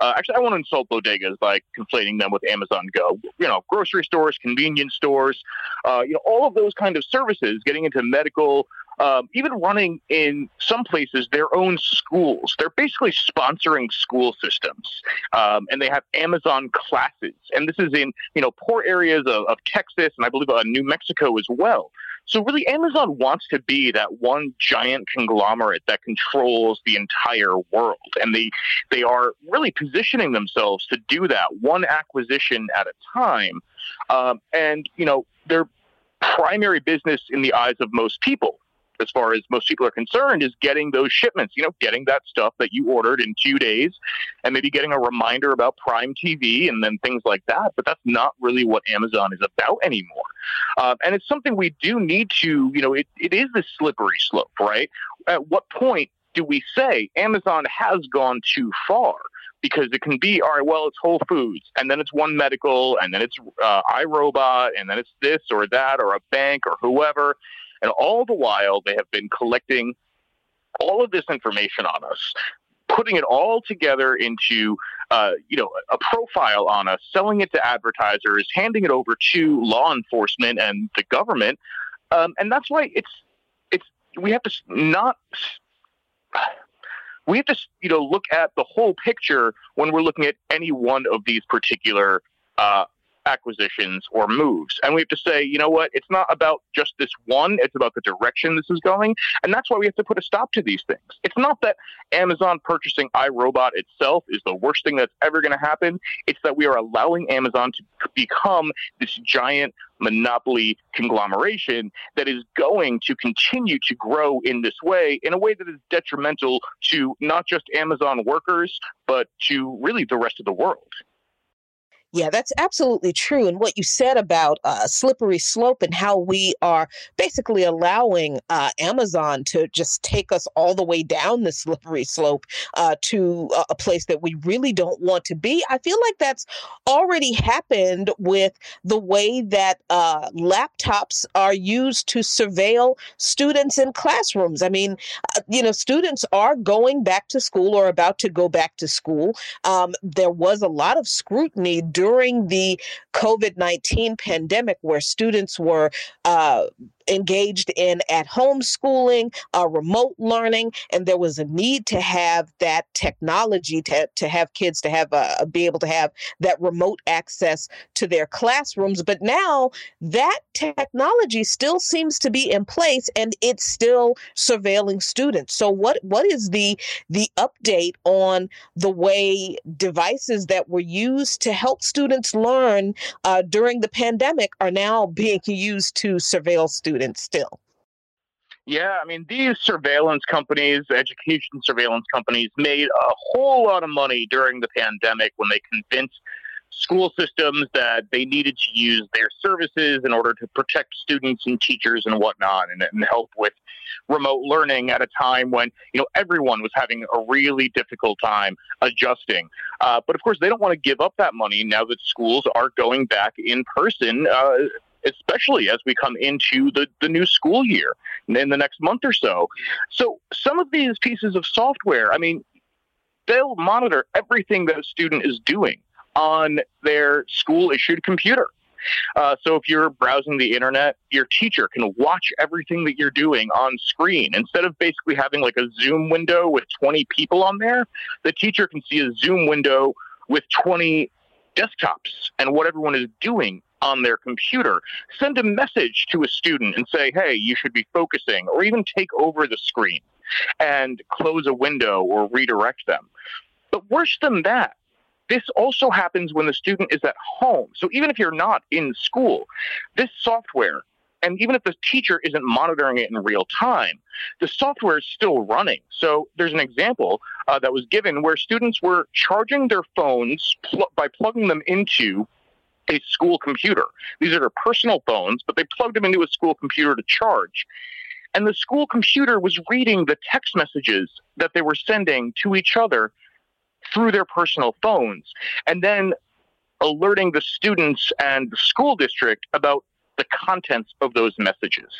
uh, actually, I want to insult bodegas by conflating them with Amazon Go. You know, grocery stores, convenience stores, uh, you know, all of those kind of services, getting into medical, um, even running in some places their own schools. They're basically sponsoring school systems, um, and they have Amazon classes. And this is in you know poor areas of, of Texas and I believe uh, New Mexico as well. So really, Amazon wants to be that one giant conglomerate that controls the entire world, and they they are really positioning themselves to do that one acquisition at a time. Um, and you know, their primary business in the eyes of most people as far as most people are concerned, is getting those shipments, you know, getting that stuff that you ordered in two days and maybe getting a reminder about Prime TV and then things like that. But that's not really what Amazon is about anymore. Uh, and it's something we do need to, you know, it, it is this slippery slope, right? At what point do we say Amazon has gone too far? because it can be all right. Well, it's Whole Foods, and then it's One Medical, and then it's uh, iRobot, and then it's this or that or a bank or whoever, and all the while, they have been collecting all of this information on us, putting it all together into uh, you know a profile on us, selling it to advertisers, handing it over to law enforcement and the government, um, and that's why it's it's we have to not we have to you know look at the whole picture when we're looking at any one of these particular uh, acquisitions or moves. And we have to say, you know what? It's not about just this one, it's about the direction this is going. And that's why we have to put a stop to these things. It's not that Amazon purchasing iRobot itself is the worst thing that's ever going to happen. It's that we are allowing Amazon to become this giant monopoly conglomeration that is going to continue to grow in this way in a way that is detrimental to not just Amazon workers, but to really the rest of the world. Yeah, that's absolutely true. And what you said about uh, slippery slope and how we are basically allowing uh, Amazon to just take us all the way down the slippery slope uh, to a place that we really don't want to be. I feel like that's already happened with the way that uh, laptops are used to surveil students in classrooms. I mean, uh, you know, students are going back to school or about to go back to school. Um, there was a lot of scrutiny during the COVID 19 pandemic where students were uh, engaged in at home schooling, uh, remote learning, and there was a need to have that technology to, to have kids to have uh, be able to have that remote access to their classrooms. But now that technology still seems to be in place and it's still surveilling students. So what what is the the update on the way devices that were used to help students learn uh, during the pandemic are now being used to surveil students? Students still. Yeah, I mean, these surveillance companies, education surveillance companies, made a whole lot of money during the pandemic when they convinced school systems that they needed to use their services in order to protect students and teachers and whatnot and, and help with remote learning at a time when you know everyone was having a really difficult time adjusting uh, but of course they don't want to give up that money now that schools are going back in person uh, especially as we come into the, the new school year in the next month or so. So some of these pieces of software, I mean, they'll monitor everything that a student is doing on their school issued computer. Uh, so if you're browsing the internet, your teacher can watch everything that you're doing on screen. Instead of basically having like a Zoom window with 20 people on there, the teacher can see a Zoom window with 20 desktops and what everyone is doing on their computer. Send a message to a student and say, hey, you should be focusing, or even take over the screen and close a window or redirect them. But worse than that, this also happens when the student is at home. So even if you're not in school, this software, and even if the teacher isn't monitoring it in real time, the software is still running. So there's an example uh, that was given where students were charging their phones pl- by plugging them into a school computer. These are their personal phones, but they plugged them into a school computer to charge. And the school computer was reading the text messages that they were sending to each other through their personal phones and then alerting the students and the school district about the contents of those messages.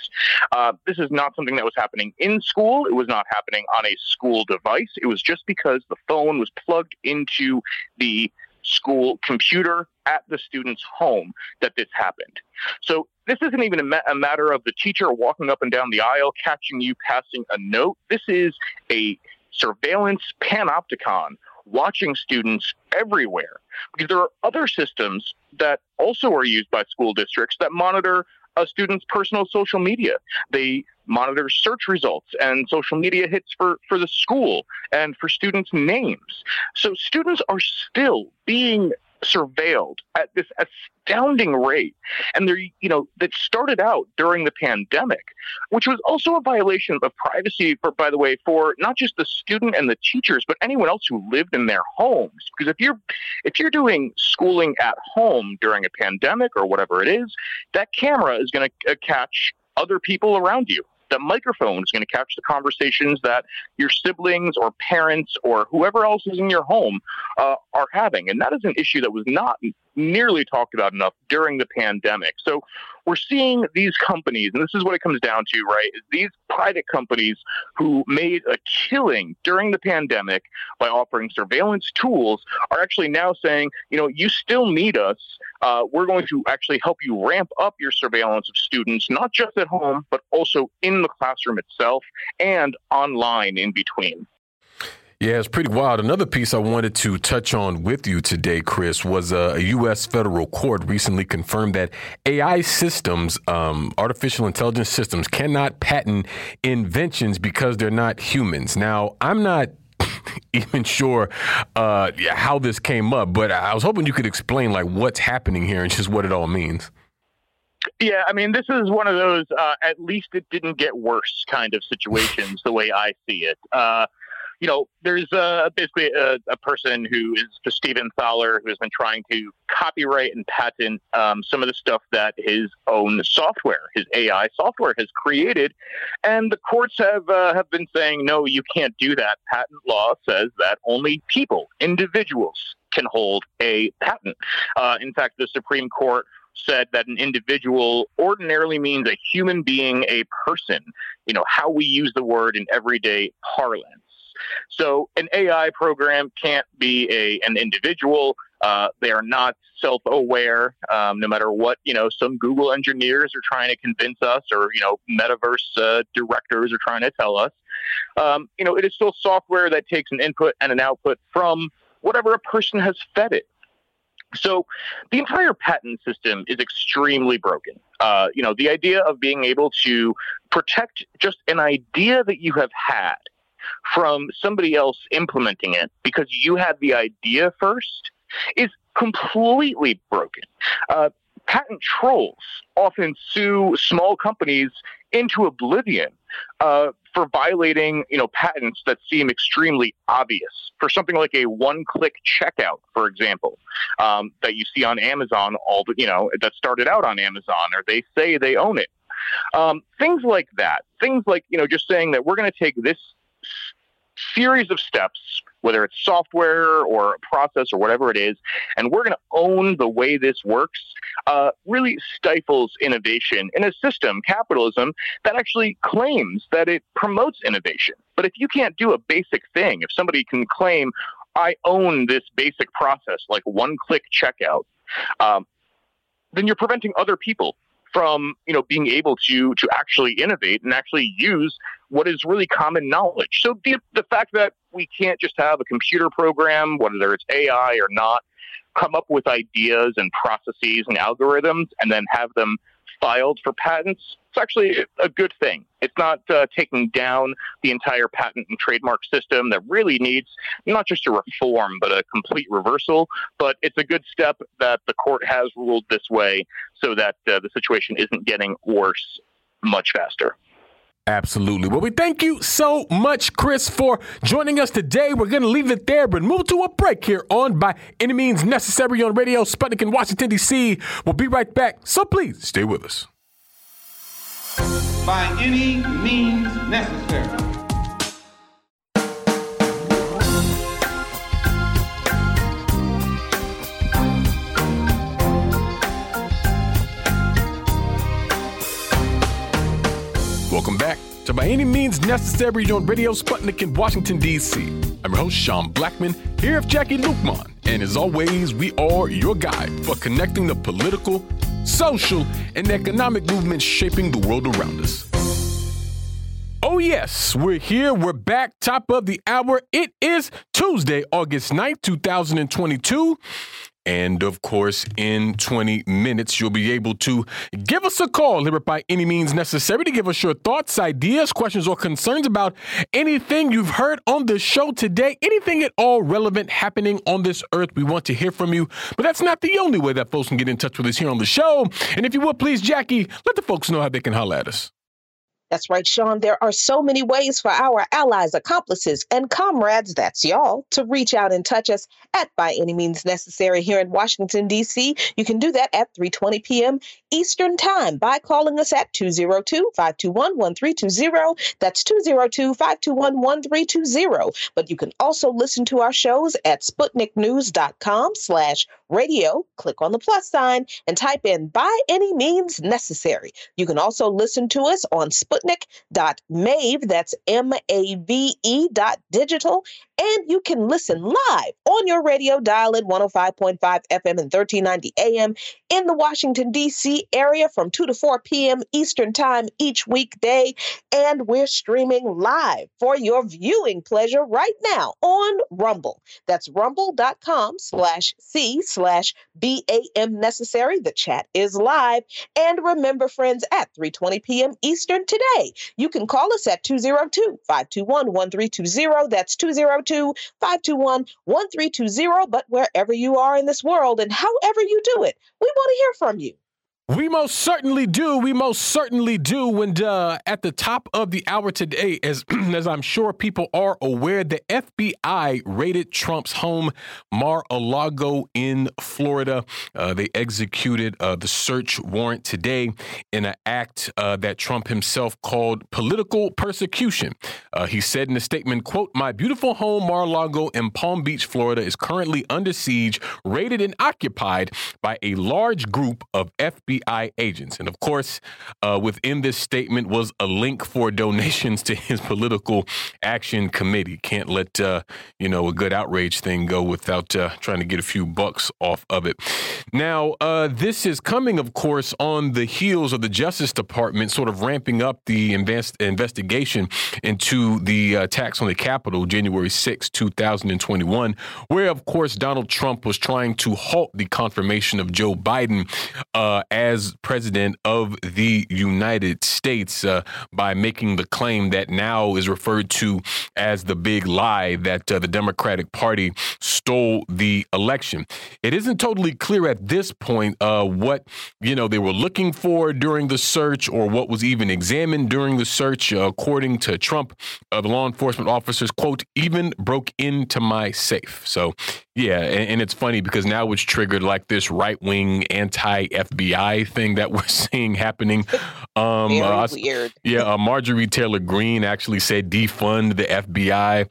Uh, this is not something that was happening in school. It was not happening on a school device. It was just because the phone was plugged into the school computer at the student's home that this happened. So this isn't even a, ma- a, matter of the teacher walking up and down the aisle catching you passing a note. This is a surveillance panopticon watching students everywhere because there are other systems that also are used by school districts that monitor a student's personal social media. They monitor search results and social media hits for, for the school and for students' names. So students are still being surveilled at this astounding rate. And they're, you know, that started out during the pandemic, which was also a violation of privacy for, by the way, for not just the student and the teachers, but anyone else who lived in their homes. Because if you're if you're doing schooling at home during a pandemic or whatever it is, that camera is going to uh, catch other people around you the microphone is going to catch the conversations that your siblings or parents or whoever else is in your home uh, are having. And that is an issue that was not nearly talked about enough during the pandemic. So we're seeing these companies, and this is what it comes down to, right? These private companies who made a killing during the pandemic by offering surveillance tools are actually now saying, you know, you still need us. Uh, we're going to actually help you ramp up your surveillance of students, not just at home, but also in the classroom itself and online in between. Yeah, it's pretty wild. Another piece I wanted to touch on with you today, Chris, was uh, a U.S. federal court recently confirmed that AI systems, um, artificial intelligence systems, cannot patent inventions because they're not humans. Now, I'm not even sure uh, how this came up, but I was hoping you could explain like what's happening here and just what it all means. Yeah, I mean, this is one of those uh, at least it didn't get worse kind of situations, the way I see it. Uh, you know, there's uh, basically a, a, person who is the Stephen Thaler who has been trying to copyright and patent um, some of the stuff that his own software, his AI software, has created, and the courts have uh, have been saying no, you can't do that. Patent law says that only people, individuals, can hold a patent. Uh, in fact, the Supreme Court said that an individual ordinarily means a human being, a person, you know, how we use the word in everyday parlance. So an AI program can't be a an individual. Uh, they are not self-aware, um, no matter what you know. Some Google engineers are trying to convince us, or you know, metaverse uh, directors are trying to tell us. Um, you know, it is still software that takes an input and an output from whatever a person has fed it. So the entire patent system is extremely broken. Uh, you know, the idea of being able to protect just an idea that you have had from somebody else implementing it because you had the idea first is completely broken. Uh, patent trolls often sue small companies into oblivion uh, for violating, you know, patents that seem extremely obvious. For something like a one-click checkout, for example, um, that you see on Amazon, all the, you know, that started out on Amazon, or they say they own it. Um, things like that. Things like, you know, just saying that we're going to take this series of steps, whether it's software or a process or whatever it is, and we're going to own the way this works, uh, really stifles innovation in a system, capitalism, that actually claims that it promotes innovation. But if you can't do a basic thing, if somebody can claim, I own this basic process, like one click checkout, um, then you're preventing other people from you know being able to to actually innovate and actually use what is really common knowledge. So the the fact that we can't just have a computer program, whether it's AI or not, come up with ideas and processes and algorithms and then have them filed for patents, it's actually a good thing. It's not uh, taking down the entire patent and trademark system that really needs not just a reform, but a complete reversal. But it's a good step that the court has ruled this way so that uh, the situation isn't getting worse much faster. Absolutely. Well, we thank you so much, Chris, for joining us today. We're going to leave it there, but move to a break here on By Any Means Necessary on Radio Sputnik in Washington, D.C. We'll be right back, so please stay with us. By any means necessary. Welcome back to By Any Means Necessary on Radio Sputnik in Washington, D.C. I'm your host, Sean Blackmon, here with Jacquie Luqman. And as always, we are your guide for connecting the political, social, and economic movements shaping the world around us. Oh, yes, we're here. We're back, top of the hour. It is Tuesday, August 9th, 2022. And of course, in 20 minutes, you'll be able to give us a call here by any means necessary to give us your thoughts, ideas, questions, or concerns about anything you've heard on the show today, anything at all relevant happening on this earth. We want to hear from you. But that's not the only way that folks can get in touch with us here on the show. And if you would, please, Jacquie, let the folks know how they can holler at us. That's right, Sean. There are so many ways for our allies, accomplices, and comrades, that's y'all, to reach out and touch us at By Any Means Necessary here in Washington, D.C. You can do that at 3.20 p.m. Eastern Time by calling us at 202-521-1320. That's 202-521-1320. But you can also listen to our shows at sputniknews.com slash radio. Click on the plus sign and type in By Any Means Necessary. You can also listen to us on Sputnik sputnik.mave, that's M-A-V-E dot digital, and you can listen live on your radio dial at 105.5 FM and 1390 AM in the Washington, D.C. area from 2 to 4 p.m. Eastern Time each weekday. And we're streaming live for your viewing pleasure right now on Rumble. That's rumble.com slash C slash BAM necessary. The chat is live. And remember, friends, at 3.20 p.m. Eastern today, you can call us at 202-521-1320. That's 202-521-1320. But wherever you are in this world and however you do it, we want to hear from you. We most certainly do. We most certainly do. And uh, at the top of the hour today, as as I'm sure people are aware, the FBI raided Trump's home, Mar-a-Lago in Florida. Uh, they executed uh, the search warrant today in an act uh, that Trump himself called political persecution. Uh, he said in a statement, "quote My beautiful home, Mar-a-Lago in Palm Beach, Florida, is currently under siege, raided and occupied by a large group of FBI." FBI agents. And of course, uh, within this statement was a link for donations to his political action committee. Can't let, uh, you know, a good outrage thing go without uh, trying to get a few bucks off of it. Now, uh, this is coming, of course, on the heels of the Justice Department sort of ramping up the invest- investigation into the attacks on the Capitol January 6, 2021, where, of course, Donald Trump was trying to halt the confirmation of Joe Biden uh, as as president of the United States uh, by making the claim that now is referred to as the big lie that uh, the Democratic Party stole the election. It isn't totally clear at this point uh, what you know they were looking for during the search or what was even examined during the search. Uh, according to Trump, the law enforcement officers quote even broke into my safe. So yeah, and, and, it's funny because now it's triggered like this right wing anti FBI thing that we're seeing happening. Um, Very uh, weird. Yeah, uh, Marjorie Taylor Greene actually said defund the FBI.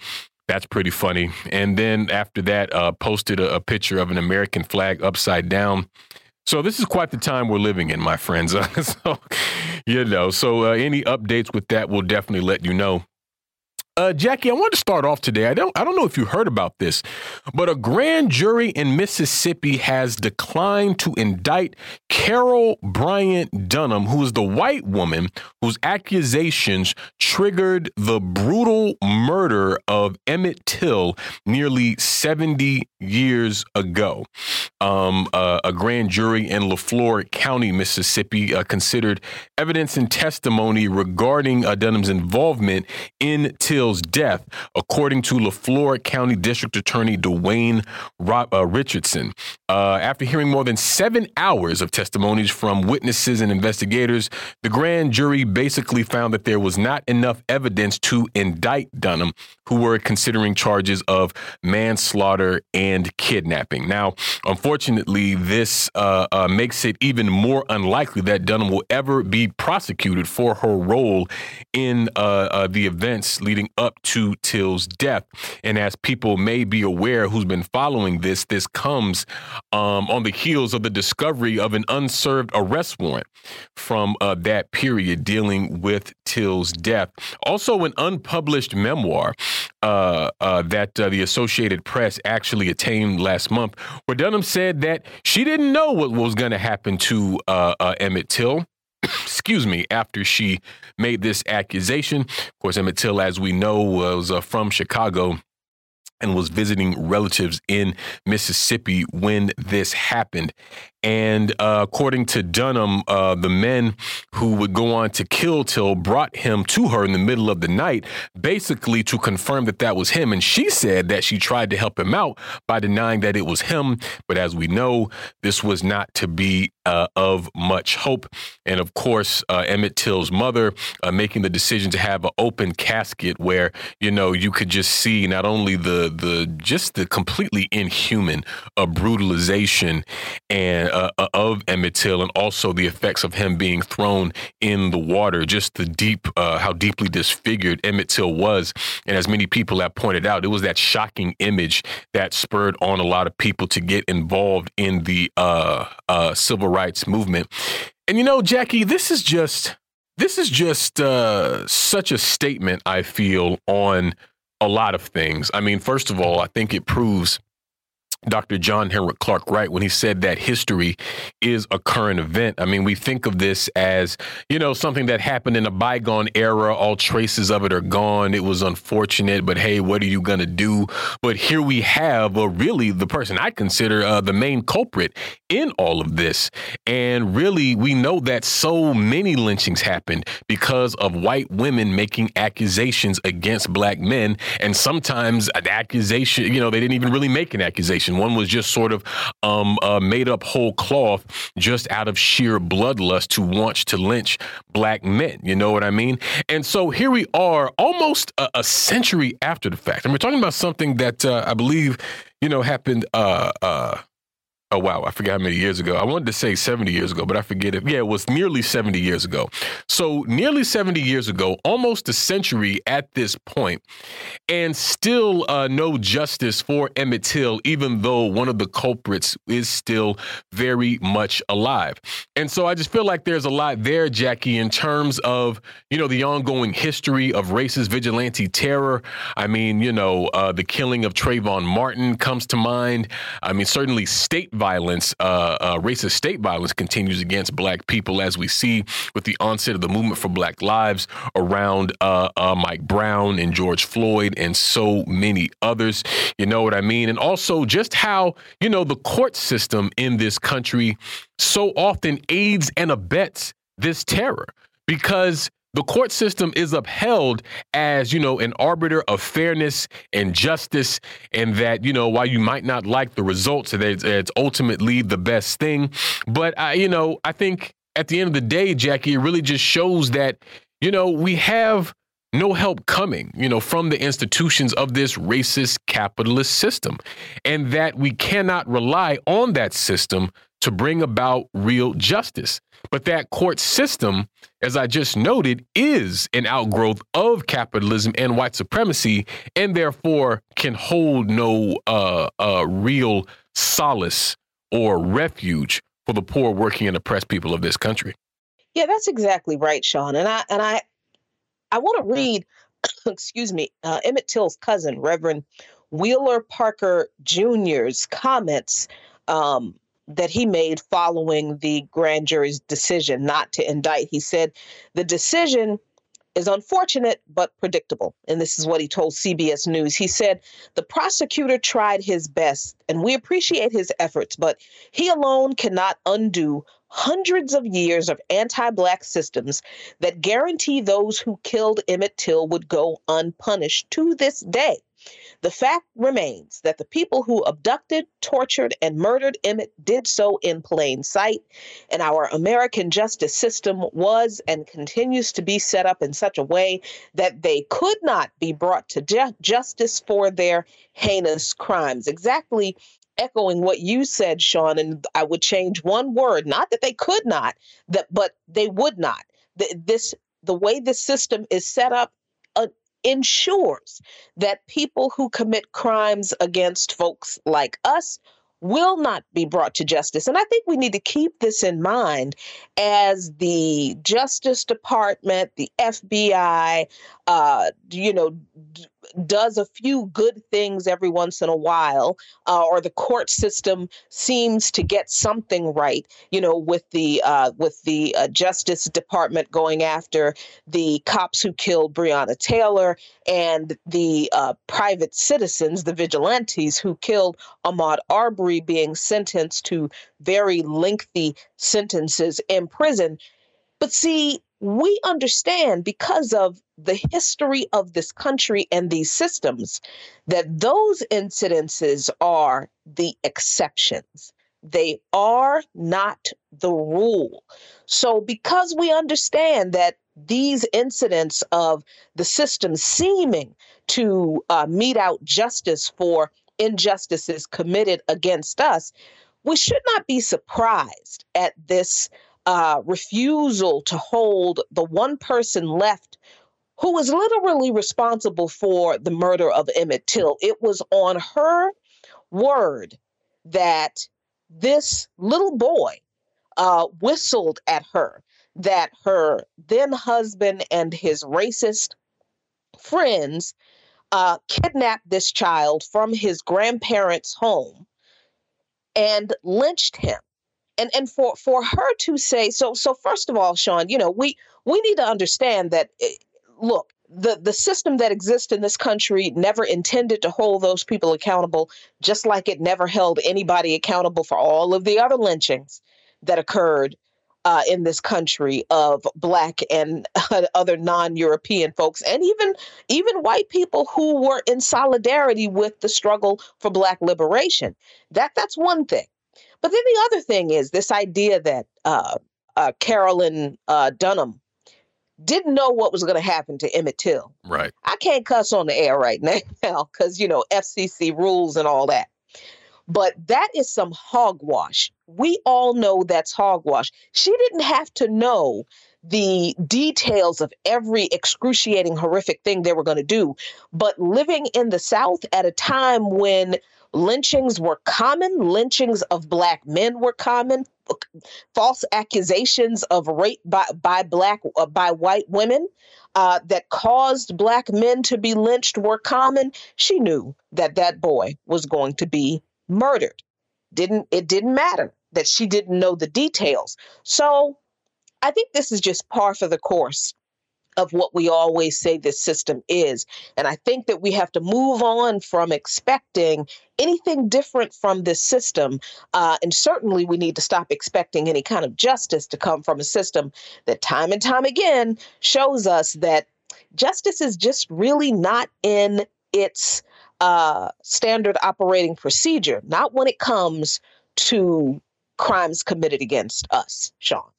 That's pretty funny. And then after that, uh, posted a, a picture of an American flag upside down. So this is quite the time we're living in, my friends. so, you know, so uh, any updates with that, we'll definitely let you know. Uh, Jacquie, I want to start off today. I don't, I don't know if you heard about this, but a grand jury in Mississippi has declined to indict Carol Bryant Donham, who is the white woman whose accusations triggered the brutal murder of Emmett Till nearly 70 years ago. Um, uh, a grand jury in Leflore County, Mississippi, uh, considered evidence and testimony regarding uh, Donham's involvement in Till death, according to Leflore County District Attorney Dewayne uh, Richardson. Uh, after hearing more than seven hours of testimonies from witnesses and investigators, the grand jury basically found that there was not enough evidence to indict Donham, who were considering charges of manslaughter and kidnapping. Now, unfortunately, this uh, uh, makes it even more unlikely that Donham will ever be prosecuted for her role in uh, uh the events leading up to Till's death. And as people may be aware who's been following this, this comes um, on the heels of the discovery of an unserved arrest warrant from uh, that period dealing with Till's death. Also, an unpublished memoir uh, uh, that uh, the Associated Press actually attained last month, where Donham said that she didn't know what was going to happen to uh, uh, Emmett Till excuse me, after she made this accusation. Of course, Emmett Till, as we know, was uh, from Chicago and was visiting relatives in Mississippi when this happened. And uh, according to Donham, uh, the men who would go on to kill Till brought him to her in the middle of the night, basically to confirm that that was him. And she said that she tried to help him out by denying that it was him. But as we know, this was not to be uh, of much hope. And of course, uh, Emmett Till's mother uh, making the decision to have an open casket where you know you could just see not only the the just the completely inhuman uh, brutalization and uh, uh, of Emmett Till, and also the effects of him being thrown in the water. Just the deep, uh, how deeply disfigured Emmett Till was, and as many people have pointed out, it was that shocking image that spurred on a lot of people to get involved in the uh, uh, civil rights movement. And you know, Jacquie, this is just this is just uh, such a statement. I feel on a lot of things. I mean, first of all, I think it proves Dr. John Henrik Clarke right when he said that history is a current event. I mean, we think of this as, you know, something that happened in a bygone era. All traces of it are gone. It was unfortunate, but hey, what are you going to do? But here we have uh, really the person I consider uh, the main culprit in all of this. And really, we know that so many lynchings happened because of white women making accusations against black men. And sometimes an accusation, you know, they didn't even really make an accusation one was just sort of um, uh, made up whole cloth just out of sheer bloodlust to want to lynch black men. You know what I mean? And so here we are almost a, a century after the fact. And we're talking about something that uh, I believe, you know, happened uh, uh oh wow, I forget how many years ago. I wanted to say 70 years ago, but I forget it. Yeah, it was nearly 70 years ago. So nearly 70 years ago, almost a century at this point, and still uh, no justice for Emmett Till, even though one of the culprits is still very much alive. And so I just feel like there's a lot there, Jacquie, in terms of, you know, the ongoing history of racist vigilante terror. I mean, you know, uh, the killing of Trayvon Martin comes to mind. I mean, certainly state violence, uh, uh, racist state violence continues against black people, as we see with the onset of the movement for Black Lives around uh, uh, Mike Brown and George Floyd and so many others. You know what I mean? And also just how, you know, the court system in this country so often aids and abets this terror because the court system is upheld as you know an arbiter of fairness and justice and that you know while you might not like the results that it's, ultimately the best thing. But I, you know i think at the end of the day jacquie it really just shows that you know we have no help coming, you know, from the institutions of this racist capitalist system, and that we cannot rely on that system to bring about real justice. But that court system, as I just noted, is an outgrowth of capitalism and white supremacy, and therefore can hold no uh, uh, real solace or refuge for the poor, working, and oppressed people of this country. Yeah, that's exactly right, Sean. And I and I I want to read, excuse me, uh, Emmett Till's cousin, Reverend Wheeler Parker Jr.'s comments um, that he made following the grand jury's decision not to indict. He said the decision is unfortunate but predictable. And this is what he told CBS News. He said, The prosecutor tried his best, and we appreciate his efforts, but he alone cannot undo hundreds of years of anti Black systems that guarantee those who killed Emmett Till would go unpunished to this day. The fact remains that the people who abducted, tortured, and murdered Emmett did so in plain sight, and our American justice system was and continues to be set up in such a way that they could not be brought to ju- justice for their heinous crimes. Exactly echoing what you said, Sean, and I would change one word, not that they could not, that but they would not. The, this the way the system is set up ensures that people who commit crimes against folks like us will not be brought to justice. And I think we need to keep this in mind as the Justice Department, the FBI, uh, you know, does a few good things every once in a while, uh, or the court system seems to get something right. You know, with the uh, with the uh, Justice Department going after the cops who killed Breonna Taylor and the uh, private citizens, the vigilantes who killed Ahmaud Arbery, being sentenced to very lengthy sentences in prison. But see, we understand because of the history of this country and these systems that those incidences are the exceptions. They are not the rule. So, because we understand that these incidents of the system seeming to uh, mete out justice for injustices committed against us, we should not be surprised at this uh, refusal to hold the one person left who was literally responsible for the murder of Emmett Till. It was on her word that this little boy uh, whistled at her, that her then husband and his racist friends uh, kidnapped this child from his grandparents' home and lynched him and and for for her to say so so first of all sean you know we we need to understand that eh, look the the system that exists in this country never intended to hold those people accountable just like it never held anybody accountable for all of the other lynchings that occurred uh, in this country of black and other non-european folks and even even white people who were in solidarity with the struggle for black liberation. That that's one thing but then the other thing is this idea that uh, uh, Carolyn uh, Donham didn't know what was going to happen to Emmett Till. Right. I can't cuss on the air right now because, you know, FCC rules and all that. But that is some hogwash. We all know that's hogwash. She didn't have to know the details of every excruciating, horrific thing they were going to do. But living in the South at a time when lynchings were common, lynchings of black men were common, false accusations of rape by, by black uh, by white women uh, that caused black men to be lynched were common. She knew that that boy was going to be murdered. didn't it didn't matter that she didn't know the details. So I think this is just par for the course of what we always say this system is. And I think that we have to move on from expecting anything different from this system. Uh, and certainly we need to stop expecting any kind of justice to come from a system that time and time again shows us that justice is just really not in its uh, standard operating procedure, not when it comes to crimes committed against us, Sean.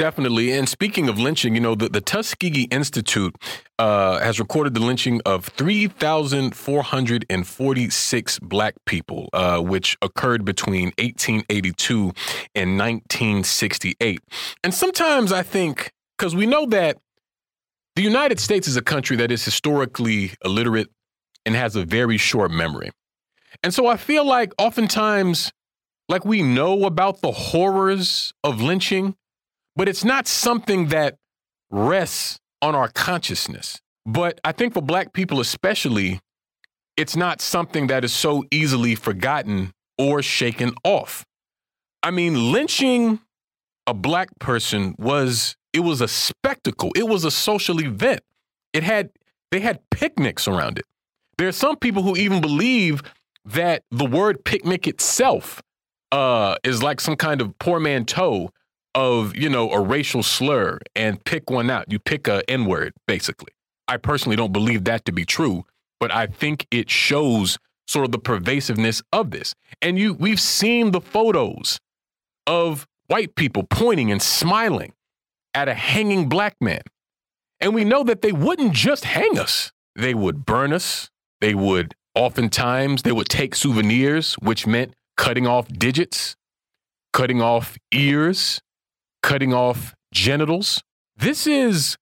Definitely. And speaking of lynching, you know, the, the Tuskegee Institute uh, has recorded the lynching of 3,446 black people, uh, which occurred between 1882 and 1968. And sometimes I think, because we know that the United States is a country that is historically illiterate and has a very short memory. And so I feel like oftentimes, like we know about the horrors of lynching but it's not something that rests on our consciousness. But I think for Black people, especially, it's not something that is so easily forgotten or shaken off. I mean, lynching a Black person was it was a spectacle. It was a social event. It had they had picnics around it. There are some people who even believe that the word picnic itself uh, is like some kind of portmanteau of, you know, a racial slur and pick one out. You pick a N word, basically. I personally don't believe that to be true, but I think it shows sort of the pervasiveness of this. And you we've seen the photos of white people pointing and smiling at a hanging black man. And we know that they wouldn't just hang us. They would burn us. They would oftentimes they would take souvenirs, which meant cutting off digits, cutting off ears, cutting off genitals. This is,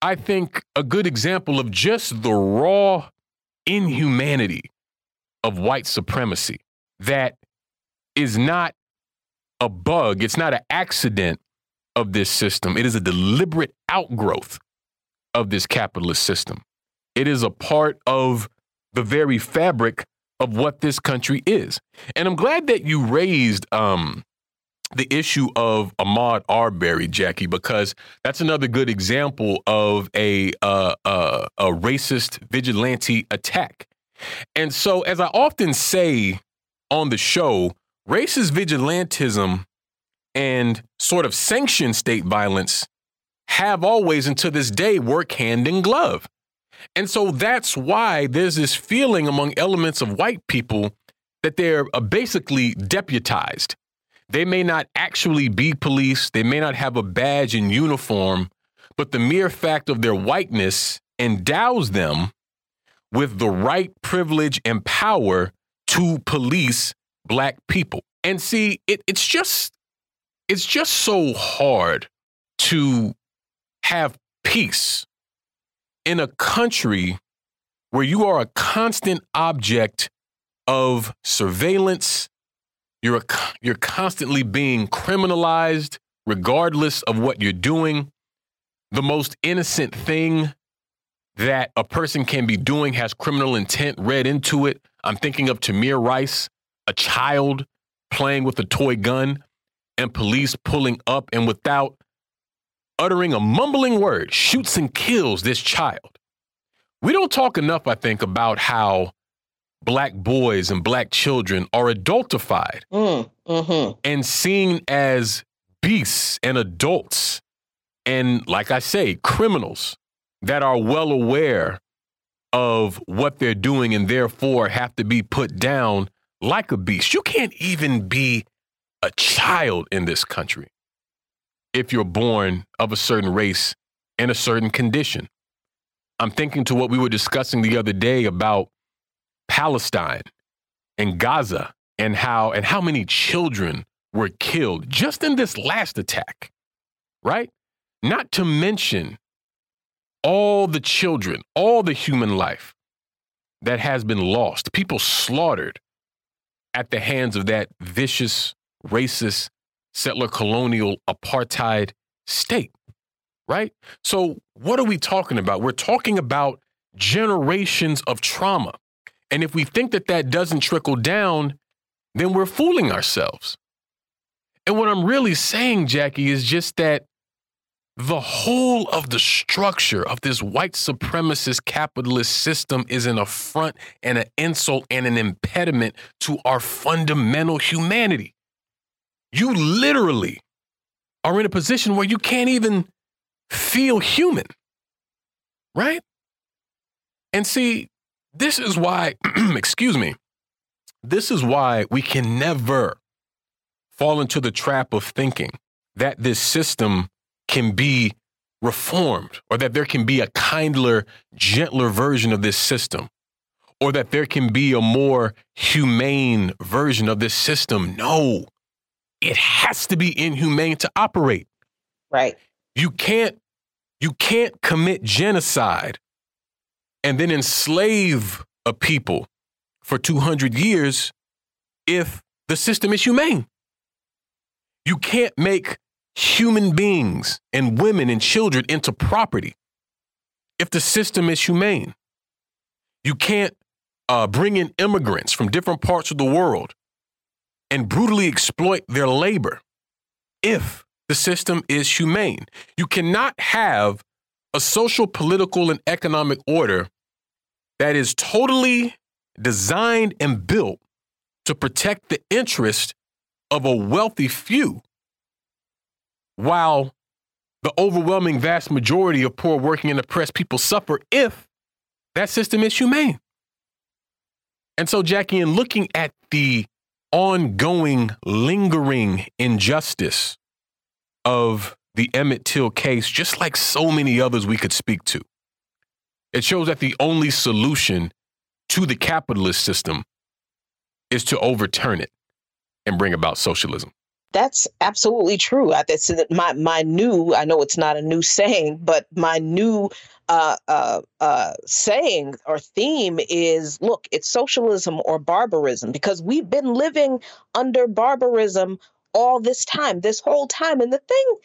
I think, a good example of just the raw inhumanity of white supremacy that is not a bug, it's not an accident of this system. It is a deliberate outgrowth of this capitalist system. It is a part of the very fabric of what this country is. And I'm glad that you raised um, the issue of Ahmaud Arbery, Jacquie, because that's another good example of a uh, uh, a racist vigilante attack. And so, as I often say on the show, racist vigilantism and sort of sanctioned state violence have always, and to this day, work hand in glove. And so that's why there's this feeling among elements of white people that they're uh, basically deputized they may not actually be police, they may not have a badge and uniform, but the mere fact of their whiteness endows them with the right privilege and power to police black people. And see, it, it's just it's just so hard to have peace in a country where you are a constant object of surveillance you're you're constantly being criminalized regardless of what you're doing. The most innocent thing that a person can be doing has criminal intent read into it. I'm thinking of Tamir Rice, a child playing with a toy gun, and police pulling up and without uttering a mumbling word shoots and kills this child. We don't talk enough, I think, about how black boys and black children are adultified mm, mm-hmm. and seen as beasts and adults. And like I say, criminals that are well aware of what they're doing and therefore have to be put down like a beast. You can't even be a child in this country if you're born of a certain race in a certain condition. I'm thinking to what we were discussing the other day about Palestine and Gaza and how and how many children were killed just in this last attack, right? Not to mention all the children, all the human life that has been lost, people slaughtered at the hands of that vicious, racist, settler colonial apartheid state, right? So, what are we talking about? We're talking about generations of trauma and if we think that that doesn't trickle down, then we're fooling ourselves. And what I'm really saying, Jacquie, is just that the whole of the structure of this white supremacist capitalist system is an affront and an insult and an impediment to our fundamental humanity. You literally are in a position where you can't even feel human, right? And see, this is why, excuse me, this is why we can never fall into the trap of thinking that this system can be reformed or that there can be a kindler, gentler version of this system or that there can be a more humane version of this system. No, it has to be inhumane to operate. Right. You can't you can't commit genocide and then enslave a people for 200 years if the system is humane. You can't make human beings and women and children into property if the system is humane. You can't uh, bring in immigrants from different parts of the world and brutally exploit their labor if the system is humane. You cannot have a social, political, and economic order that is totally designed and built to protect the interest of a wealthy few while the overwhelming vast majority of poor working and oppressed people suffer if that system is humane. And so, Jacquie, in looking at the ongoing, lingering injustice of the Emmett Till case, just like so many others we could speak to, it shows that the only solution to the capitalist system is to overturn it and bring about socialism. That's absolutely true. That's my my new. I know it's not a new saying, but my new uh, uh, uh, saying or theme is: look, it's socialism or barbarism because we've been living under barbarism all this time, this whole time. And the thing,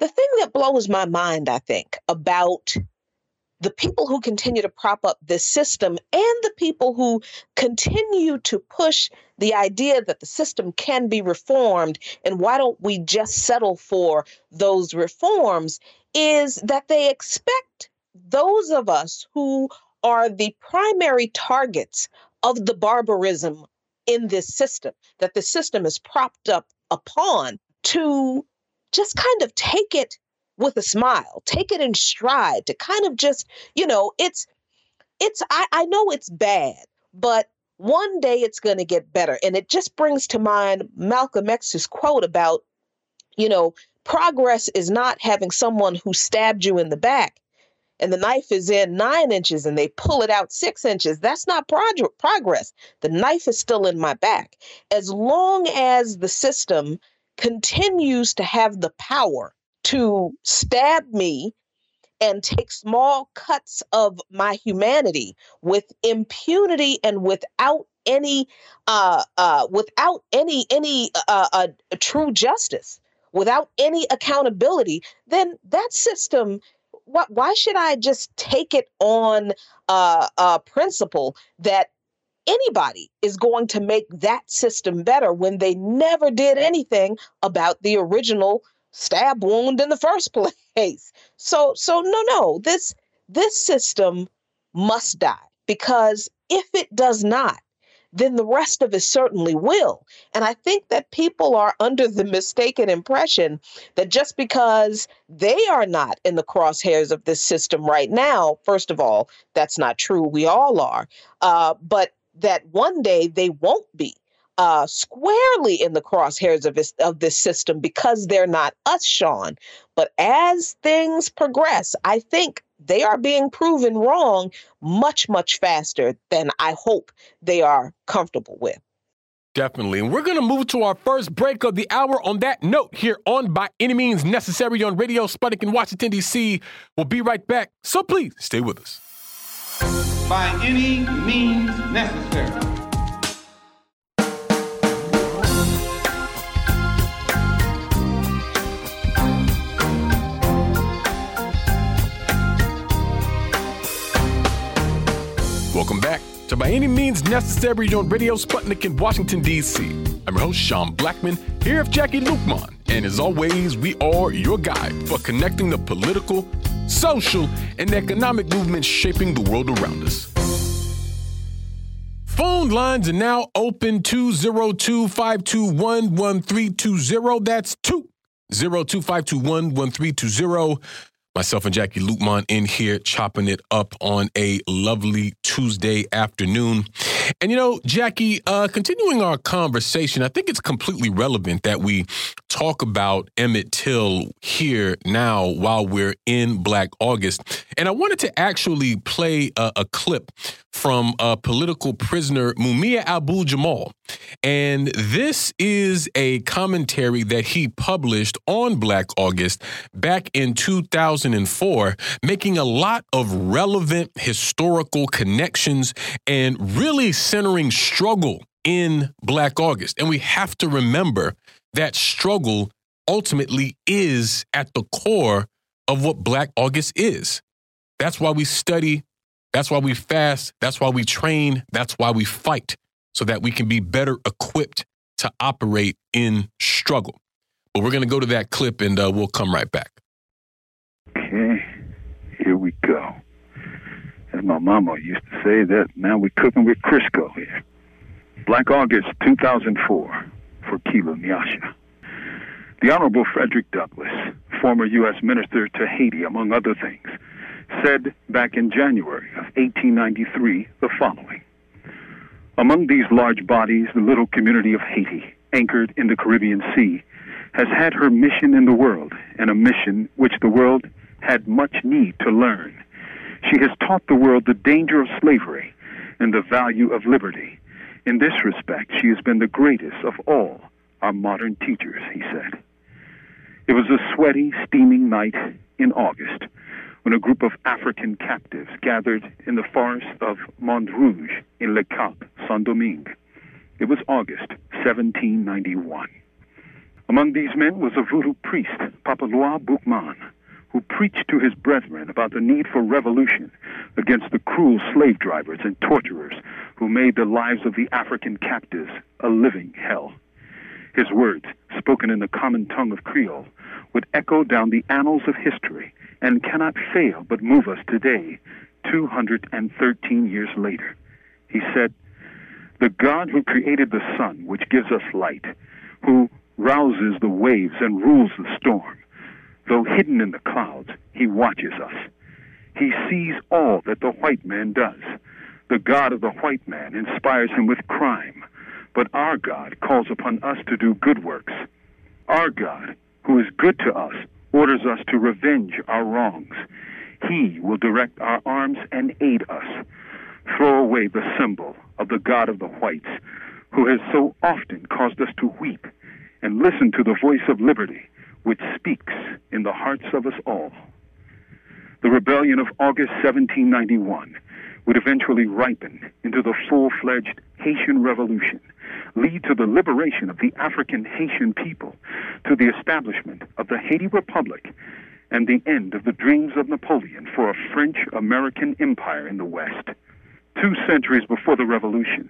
the thing that blows my mind, I think, about the people who continue to prop up this system and the people who continue to push the idea that the system can be reformed and why don't we just settle for those reforms is that they expect those of us who are the primary targets of the barbarism in this system that the system is propped up upon to just kind of take it with a smile, take it in stride to kind of just, you know, it's, it's, I, I know it's bad, but one day it's going to get better. And it just brings to mind Malcolm X's quote about, you know, progress is not having someone who stabbed you in the back and the knife is in nine inches and they pull it out six inches. That's not prog- progress. The knife is still in my back. As long as the system continues to have the power to stab me and take small cuts of my humanity with impunity and without any uh, uh, without any any uh, uh, true justice, without any accountability, then that system. Why should I just take it on uh, uh, principle that anybody is going to make that system better when they never did anything about the original stab wound in the first place. So so no no this this system must die because if it does not then the rest of it certainly will. And I think that people are under the mistaken impression that just because they are not in the crosshairs of this system right now, first of all, that's not true. We all are. Uh, but that one day they won't be uh, squarely in the crosshairs of this, of this system because they're not us, Sean. But as things progress, I think they are being proven wrong much, much faster than I hope they are comfortable with. Definitely. And we're going to move to our first break of the hour on that note here on By Any Means Necessary on Radio Sputnik in Washington, D.C. We'll be right back. So please stay with us. By any means necessary. To By Any Means Necessary on Radio Sputnik in Washington, D.C. I'm your host, Sean Blackmon, here with Jacquie Luqman. And as always, we are your guide for connecting the political, social, and economic movements shaping the world around us. Phone lines are now open 202 521 1320. That's 202 521 1320. Myself and Jacquie Luqman in here chopping it up on a lovely Tuesday afternoon. And you know, Jacquie, uh, continuing our conversation, I think it's completely relevant that we talk about Emmett Till here now while we're in Black August. And I wanted to actually play a, a clip from a political prisoner, Mumia Abu Jamal. And this is a commentary that he published on Black August back in 2004, making a lot of relevant historical connections and really centering struggle in Black August. And we have to remember that struggle ultimately is at the core of what Black August is. That's why we study that's why we fast. That's why we train. That's why we fight so that we can be better equipped to operate in struggle. But we're going to go to that clip and uh, we'll come right back. Okay, here we go. As my mama used to say, that now we're cooking with Crisco here. Black August 2004 for Kiilu Nyasha. The Honorable Frederick Douglass, former U.S. Minister to Haiti, among other things, said back in January of 1893 the following Among these large bodies, the little community of Haiti, anchored in the Caribbean Sea, has had her mission in the world, and a mission which the world had much need to learn. She has taught the world the danger of slavery and the value of liberty. In this respect, she has been the greatest of all our modern teachers, he said. It was a sweaty, steaming night in August when a group of African captives gathered in the forest of Mont Rouge in Le Cap, Saint Domingue. It was August 1791. Among these men was a voodoo priest, Papalois Boukman, who preached to his brethren about the need for revolution against the cruel slave drivers and torturers who made the lives of the African captives a living hell. His words, spoken in the common tongue of Creole, would echo down the annals of history and cannot fail but move us today, 213 years later. He said, The God who created the sun, which gives us light, who rouses the waves and rules the storm, though hidden in the clouds, he watches us. He sees all that the white man does. The God of the white man inspires him with crime, but our God calls upon us to do good works. Our God, who is good to us, orders us to revenge our wrongs. He will direct our arms and aid us. Throw away the symbol of the God of the whites, who has so often caused us to weep, and listen to the voice of liberty, which speaks in the hearts of us all. The rebellion of August 1791 would eventually ripen into the full fledged Haitian Revolution, lead to the liberation of the African Haitian people, to the establishment of the Haiti Republic, and the end of the dreams of Napoleon for a French American empire in the West. Two centuries before the revolution,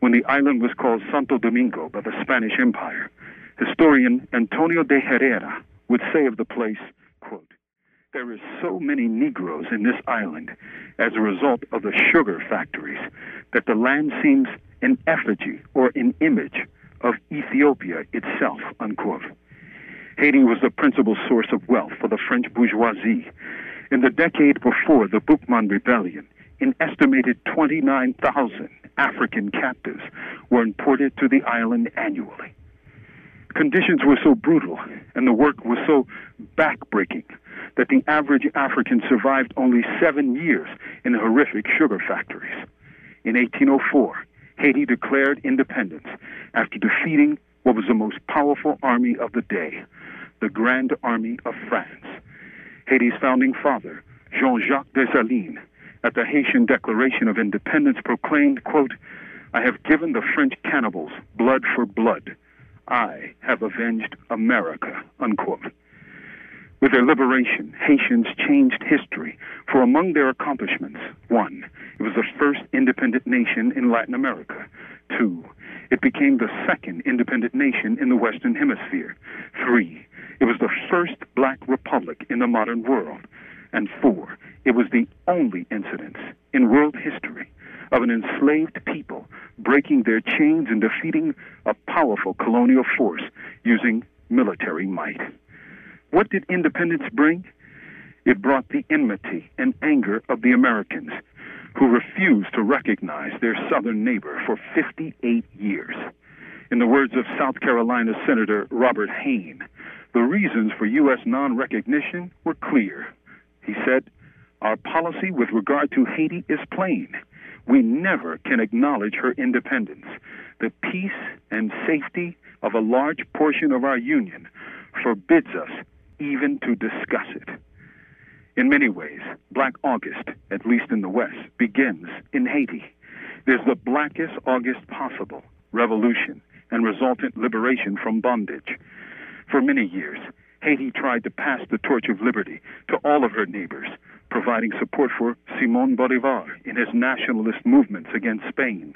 when the island was called Santo Domingo by the Spanish Empire, historian Antonio de Herrera would say of the place, quote, there is so many Negroes in this island as a result of the sugar factories that the land seems an effigy or an image of Ethiopia itself, unquote. Haiti was the principal source of wealth for the French bourgeoisie. In the decade before the Boukman Rebellion, an estimated 29,000 African captives were imported to the island annually. Conditions were so brutal and the work was so backbreaking that the average African survived only seven years in the horrific sugar factories. In 1804, Haiti declared independence after defeating what was the most powerful army of the day, the Grand Army of France. Haiti's founding father, Jean-Jacques Dessalines, at the Haitian Declaration of Independence proclaimed, quote, I have given the French cannibals blood for blood. I have avenged America, unquote. With their liberation, Haitians changed history, for among their accomplishments, one, it was the first independent nation in Latin America. Two, it became the second independent nation in the Western Hemisphere. Three, it was the first black republic in the modern world. And four, it was the only incident in world history of an enslaved people breaking their chains and defeating a powerful colonial force using military might. What did independence bring? It brought the enmity and anger of the Americans who refused to recognize their southern neighbor for 58 years. In the words of South Carolina Senator Robert Hayne, the reasons for U.S. non recognition were clear. He said, Our policy with regard to Haiti is plain. We never can acknowledge her independence. The peace and safety of a large portion of our union forbids us even to discuss it. In many ways, Black August, at least in the West, begins in Haiti. There's the blackest August possible revolution and resultant liberation from bondage. For many years, Haiti tried to pass the torch of liberty to all of her neighbors, providing support for Simon Bolivar in his nationalist movements against Spain.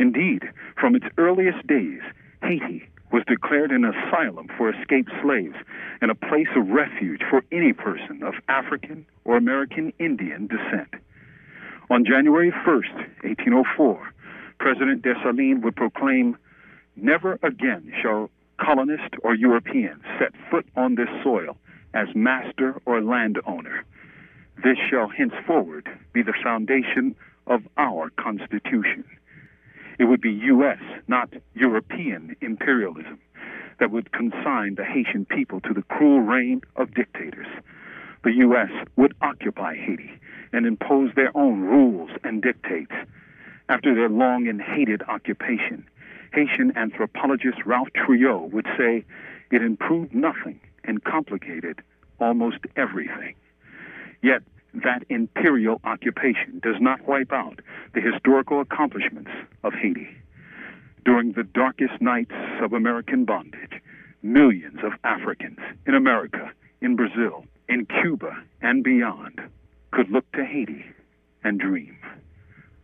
Indeed, from its earliest days, Haiti was declared an asylum for escaped slaves and a place of refuge for any person of African or American Indian descent. On January 1, 1804, President Dessalines would proclaim, Never again shall colonist or European set foot on this soil as master or landowner. This shall henceforward be the foundation of our Constitution. It would be U.S., not European imperialism that would consign the Haitian people to the cruel reign of dictators. The U.S. would occupy Haiti and impose their own rules and dictates. After their long and hated occupation, Haitian anthropologist Ralph Trouillot would say it improved nothing and complicated almost everything. Yet, that imperial occupation does not wipe out the historical accomplishments of Haiti. During the darkest nights of American bondage, millions of Africans in America, in Brazil, in Cuba, and beyond could look to Haiti and dream.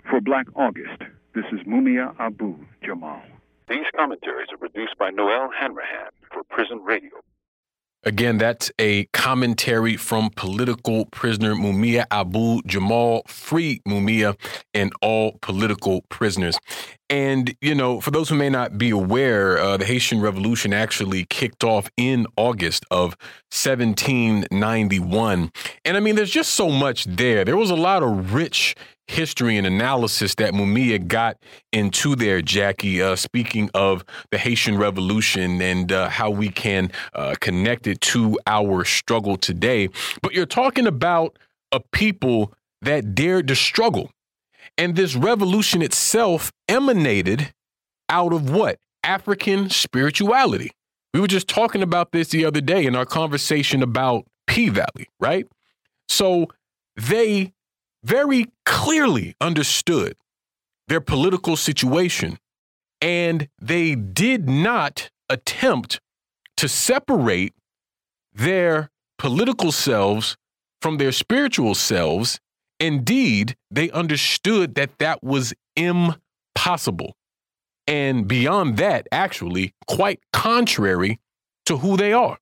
For Black August, this is Mumia Abu Jamal. These commentaries are produced by Noelle Hanrahan for Prison Radio. Again, that's a commentary from political prisoner Mumia Abu Jamal, free Mumia and all political prisoners. And, you know, for those who may not be aware, uh, the Haitian Revolution actually kicked off in August of 1791. And I mean, there's just so much there. There was a lot of rich history and analysis that Mumia got into there, Jacquie. Uh, speaking of the Haitian Revolution and uh, how we can uh, connect it to our struggle today. But you're talking about a people that dared to struggle. And this revolution itself emanated out of what? African spirituality. We were just talking about this the other day in our conversation about P Valley, right? So they very clearly understood their political situation, and they did not attempt to separate their political selves from their spiritual selves. Indeed, they understood that that was impossible. And beyond that, actually, quite contrary to who they are.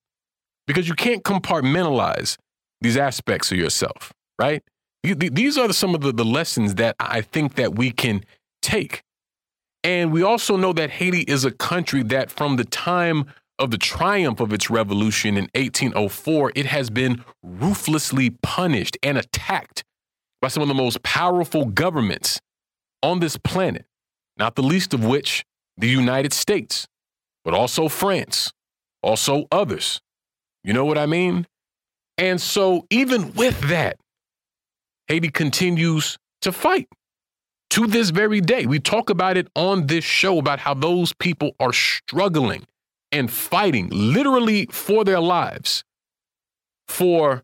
Because you can't compartmentalize these aspects of yourself, right? These are some of the, the lessons that I think that we can take. And we also know that Haiti is a country that from the time of the triumph of its revolution in 1804, it has been ruthlessly punished and attacked by some of the most powerful governments on this planet, not the least of which the United States, but also France, also others. You know what I mean? And so, even with that, Haiti continues to fight to this very day. We talk about it on this show about how those people are struggling and fighting literally for their lives for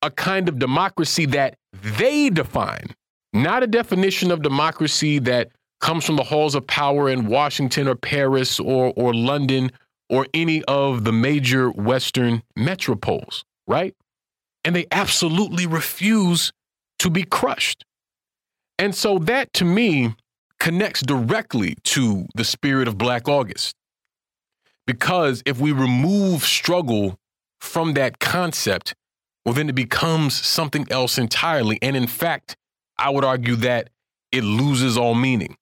a kind of democracy that they define, not a definition of democracy that comes from the halls of power in Washington or Paris or, or London or any of the major Western metropoles right? And they absolutely refuse to be crushed. And so that to me connects directly to the spirit of Black August. Because if we remove struggle from that concept, well, then it becomes something else entirely. And in fact, I would argue that it loses all meaning.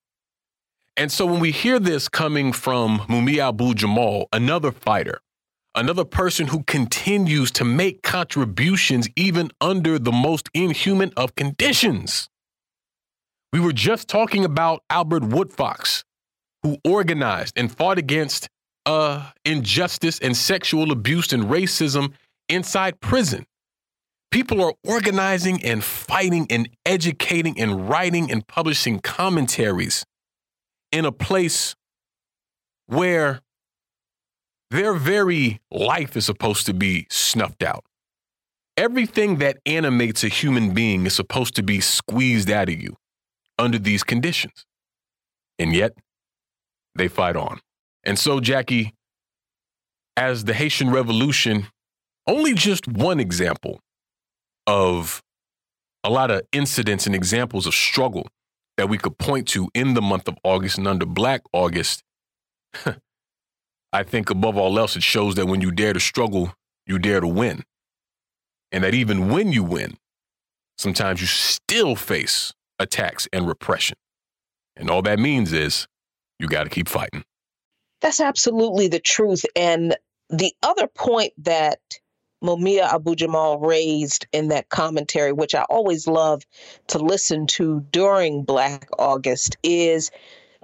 And so when we hear this coming from Mumia Abu Jamal, another fighter, another person who continues to make contributions even under the most inhuman of conditions. We were just talking about Albert Woodfox, who organized and fought against uh, injustice and sexual abuse and racism inside prison. People are organizing and fighting and educating and writing and publishing commentaries in a place where their very life is supposed to be snuffed out. Everything that animates a human being is supposed to be squeezed out of you under these conditions. And yet, they fight on. And so, Jacquie, as the Haitian Revolution, only just one example of a lot of incidents and examples of struggle that we could point to in the month of August and under Black August. I think above all else, it shows that when you dare to struggle, you dare to win. And that even when you win, sometimes you still face attacks and repression. And all that means is you got to keep fighting. That's absolutely the truth. And the other point that Mumia Abu Jamal raised in that commentary, which I always love to listen to during Black August, is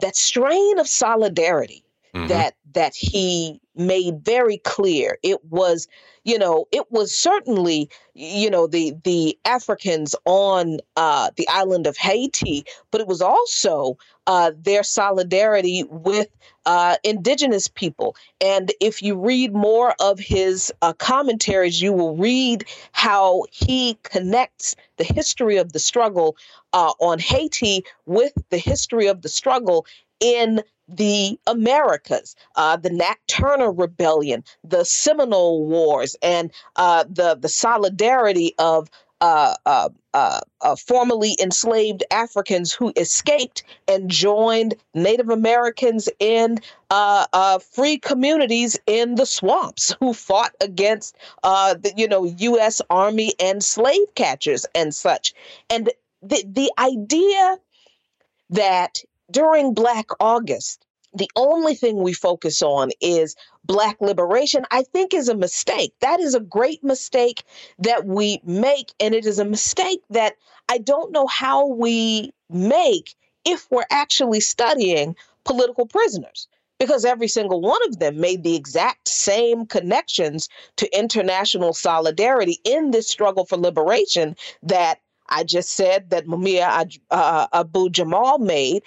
that strain of solidarity mm-hmm. that that he made very clear. It was, you know, it was certainly, you know, the the Africans on uh, the island of Haiti, but it was also uh, their solidarity with uh, indigenous people. And if you read more of his uh, commentaries, you will read how he connects the history of the struggle uh, on Haiti with the history of the struggle in the Americas, uh, the Nat Turner Rebellion, the Seminole Wars, and uh, the the solidarity of uh, uh, uh, uh, formerly enslaved Africans who escaped and joined Native Americans in free communities in the swamps who fought against the you know U.S. Army and slave catchers and such. And the the idea that during Black August, the only thing we focus on is Black liberation, I think is a mistake. That is a great mistake that we make. And it is a mistake that I don't know how we make if we're actually studying political prisoners. Because every single one of them made the exact same connections to international solidarity in this struggle for liberation that I just said that Mumia uh, Abu Jamal made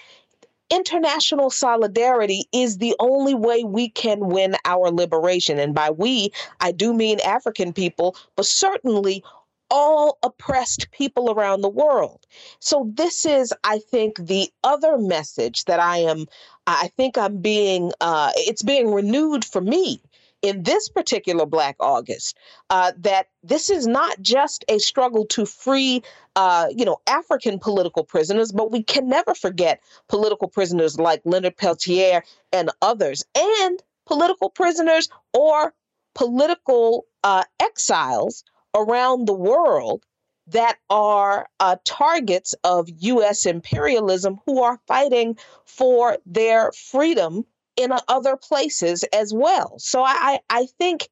international solidarity is the only way we can win our liberation. And by we, I do mean African people, but certainly all oppressed people around the world. So, this is, I think, the other message that I am, I think I'm being, uh, it's being renewed for me in this particular Black August uh, that this is not just a struggle to free, uh, you know, African political prisoners, but we can never forget political prisoners like Leonard Peltier and others, and political prisoners or political uh, exiles around the world that are uh, targets of U.S. imperialism who are fighting for their freedom in other places as well. So I, I think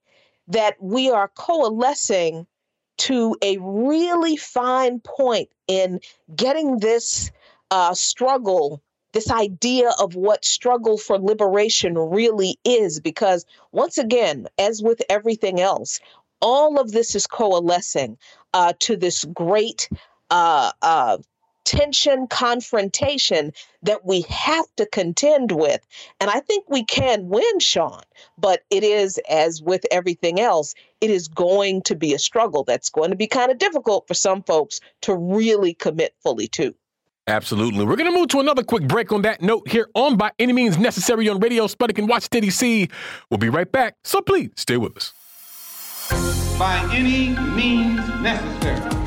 that we are coalescing to a really fine point in getting this uh, struggle, this idea of what struggle for liberation really is. Because once again, as with everything else, all of this is coalescing uh, to this great uh, uh tension, confrontation that we have to contend with. And I think we can win, Sean, but it is, as with everything else, it is going to be a struggle that's going to be kind of difficult for some folks to really commit fully to. Absolutely. We're going to move to another quick break on that note here on By Any Means Necessary on Radio Sputnik and Washington, D.C. We'll be right back, so please stay with us. by any means necessary.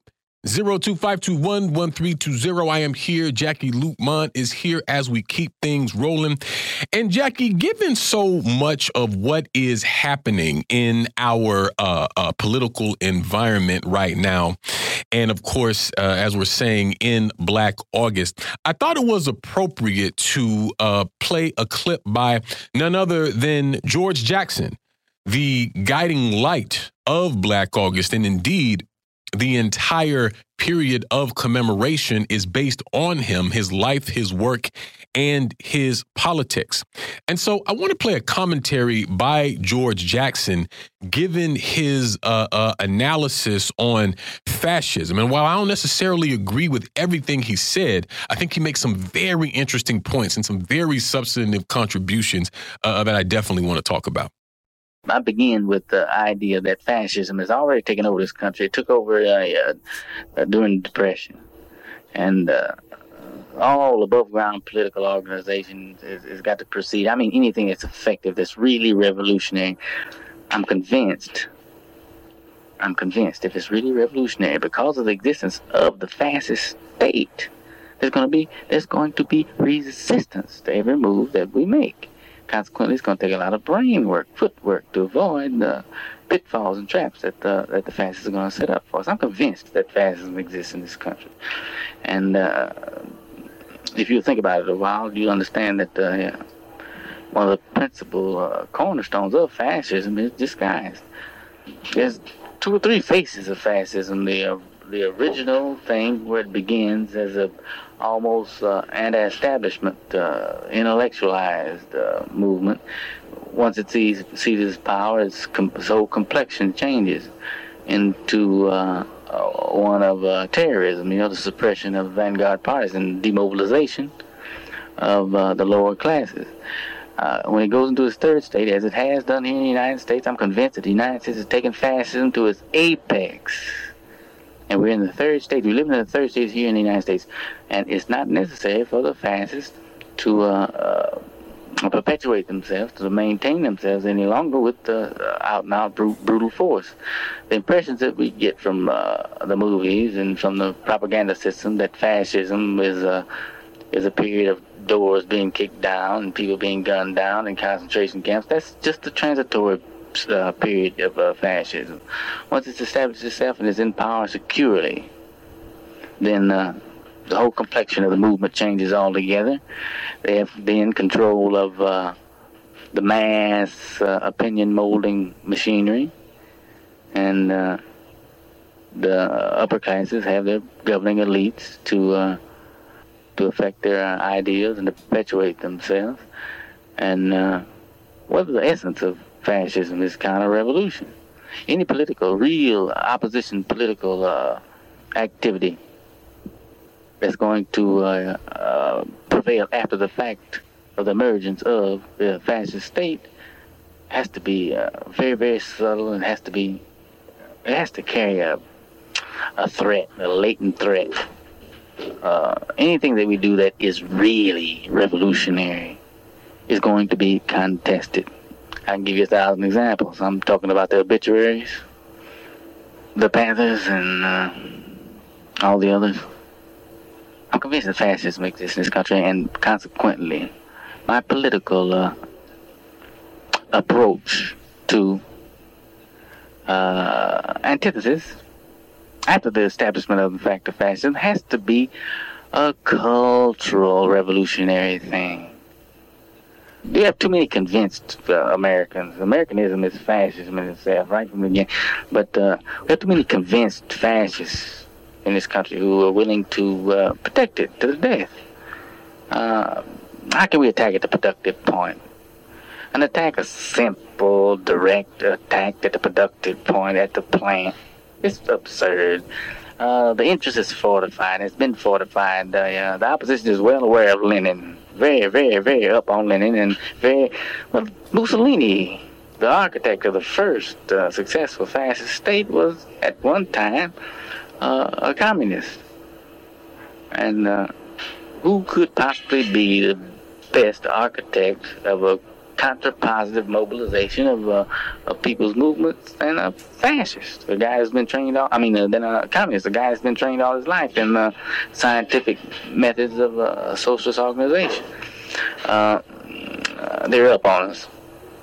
02521 I am here. Jacquie Luqman is here as we keep things rolling. And Jacquie, given so much of what is happening in our uh, uh, political environment right now, and of course, uh, as we're saying in Black August, I thought it was appropriate to uh, play a clip by none other than George Jackson, the guiding light of Black August, and indeed the entire period of commemoration is based on him, his life, his work, and his politics. And so I want to play a commentary by George Jackson, given his uh, uh, analysis on fascism. And while I don't necessarily agree with everything he said, I think he makes some very interesting points and some very substantive contributions uh, that I definitely want to talk about. I begin with the idea that fascism has already taken over this country. It took over uh, uh, during the Depression. And uh, all above ground political organizations has got to proceed. I mean, anything that's effective, that's really revolutionary. I'm convinced. I'm convinced if it's really revolutionary because of the existence of the fascist state, there's going to be there's going to be resistance to every move that we make. Consequently, it's going to take a lot of brain work, footwork to avoid the pitfalls and traps that the, that the fascists are going to set up for us. I'm convinced that fascism exists in this country. And uh, if you think about it a while, you understand that uh, one of the principal uh, cornerstones of fascism is disguise. There's two or three faces of fascism. The, uh, the original thing where it begins as a almost uh, anti-establishment, uh, intellectualized uh, movement. Once it sees seizes power, its com- whole complexion changes into uh, uh, one of uh, terrorism. You know, the suppression of vanguard parties and demobilization of the lower classes. when it goes into its third state, as it has done here in the United States, I'm convinced that the United States has taken fascism to its apex and we're in the third stage. We live in the third stage here in the United States, and it's not necessary for the fascists to uh, uh, perpetuate themselves, to maintain themselves any longer with the uh, out and out brutal force. The impressions that we get from uh, the movies and from the propaganda system that fascism is a is a period of doors being kicked down and people being gunned down in concentration camps. That's just a transitory uh, period of uh, fascism. Once it's established itself and is in power securely, then uh, the whole complexion of the movement changes altogether. They have been control of uh, the mass uh, opinion molding machinery, and the upper classes have their governing elites to to affect their ideas and to perpetuate themselves. And what is the essence of fascism is counter-revolution. Any political, real opposition political uh, activity that's going to uh, uh, prevail after the fact of the emergence of the fascist state has to be uh, very, very subtle and has to be, it has to carry a, a threat, a latent threat. Uh, anything that we do that is really revolutionary is going to be contested. I can give you a thousand examples. I'm talking about the obituaries, the Panthers, and uh, all the others. I'm convinced that fascism exists in this country, and consequently, my political uh, approach to uh, antithesis after the establishment of the fact of fascism has to be a cultural revolutionary thing. You have too many convinced uh, Americans. Americanism is fascism in itself, right from the beginning. But uh, we have too many convinced fascists in this country who are willing to uh, protect it to the death. Uh, how can we attack at the productive point? An attack, a simple, direct attack at the productive point at the plant. It's absurd. Uh, the interest is fortified. It's been fortified. Uh, the opposition is well aware of Lenin. Very, very, very up on Lenin and very well, Mussolini, the architect of the first uh, successful fascist state, was at one time uh, a communist. And uh, who could possibly be the best architect of a counter-positive mobilization of, uh, of people's movements and a fascist? A guy who's been trained all, I mean, uh, than a communist, a guy who's been trained all his life in the scientific methods of uh, socialist organization. Uh, uh, they're up on us.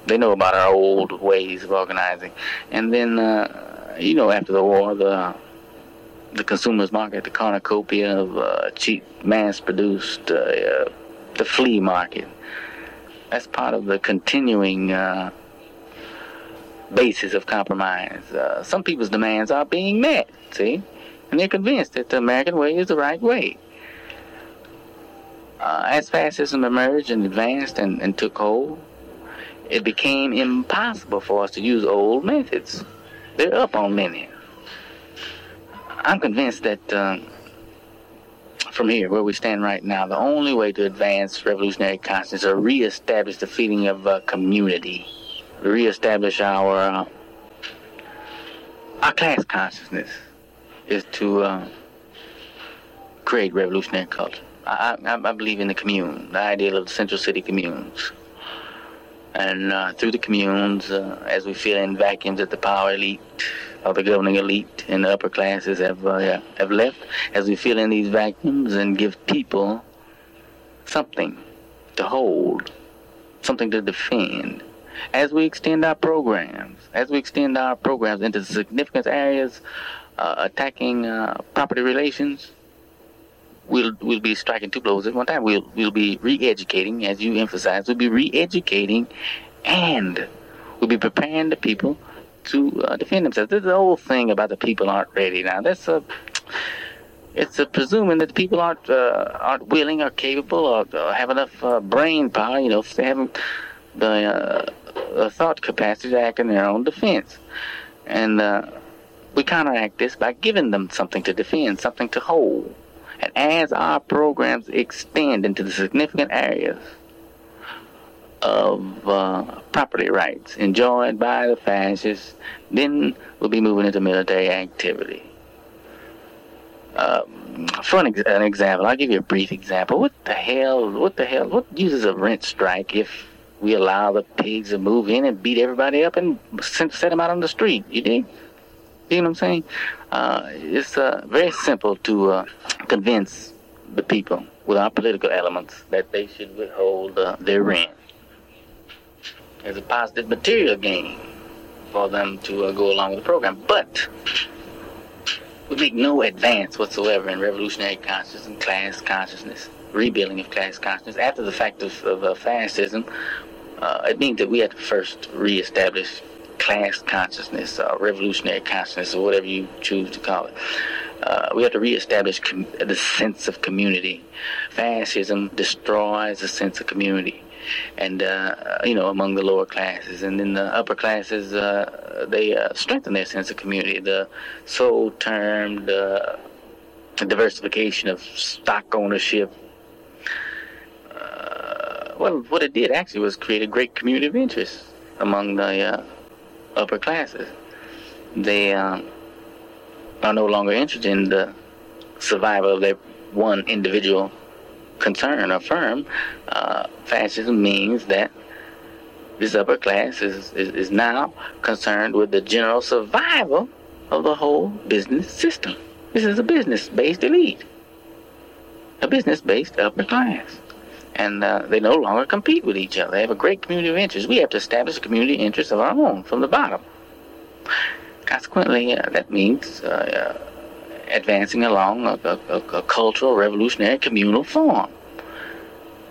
They know about our old ways of organizing. And then, uh, you know, after the war, the the consumers market, the cornucopia of uh, cheap, mass-produced, uh, uh, the flea market. That's part of the continuing uh, basis of compromise. Uh, some people's demands are being met, see, and they're convinced that the American way is the right way. Uh, as fascism emerged and advanced and, and took hold, it became impossible for us to use old methods. They're up on many. I'm convinced that uh, from here, where we stand right now, the only way to advance revolutionary consciousness or reestablish the feeling of uh, community, reestablish our uh, our class consciousness, is to uh, create revolutionary culture. I, I, I, believe in the commune, the ideal of the central city communes. And uh, through the communes, uh, as we fill in vacuums at the power elite, the governing elite and the upper classes have uh, have left as we fill in these vacuums and give people something to hold, something to defend. As we extend our programs, as we extend our programs into significant areas uh, attacking uh, property relations, we'll we'll be striking two blows at one time. We'll we'll be re-educating, as you emphasize. We'll be re-educating, and we'll be preparing the people to uh, defend themselves. This is the whole thing about the people aren't ready now. That's a it's a presuming that the people aren't uh, aren't willing or capable or, or have enough uh, brain power. You know, if they haven't the, uh, thought capacity to act in their own defense, and uh, we counteract this by giving them something to defend, something to hold. And as our programs extend into the significant areas of uh, property rights enjoyed by the fascists, then we'll be moving into military activity. Um, for an, ex- an, example, I'll give you a brief example. What the hell? What the hell? What uses a rent strike if we allow the pigs to move in and beat everybody up and set them out on the street? You dig? You know what I'm saying? Uh, it's uh, very simple to uh, convince the people with our political elements that they should withhold uh, their rent as a positive material gain for them to uh, go along with the program. But we make no advance whatsoever in revolutionary consciousness and class consciousness, rebuilding of class consciousness. After the fact of, of uh, fascism, uh, it means that we have to first reestablish class consciousness, or revolutionary consciousness, or whatever you choose to call it. Uh, we have to reestablish com- the sense of community. Fascism destroys the sense of community and uh, you know among the lower classes, and in the upper classes uh, they uh, strengthen their sense of community. The so termed uh, diversification of stock ownership. Uh, well, what it did actually was create a great community of interest among the uh, upper classes. They are no longer interested in the survival of their one individual concern or firm, uh, fascism means that this upper class is, is, is now concerned with the general survival of the whole business system. This is a business based elite, a business based upper class. And uh, they no longer compete with each other. They have a great community of interest. We have to establish a community of interest of our own from the bottom. Consequently, uh, that means uh, advancing along a, a, a cultural, revolutionary, communal form.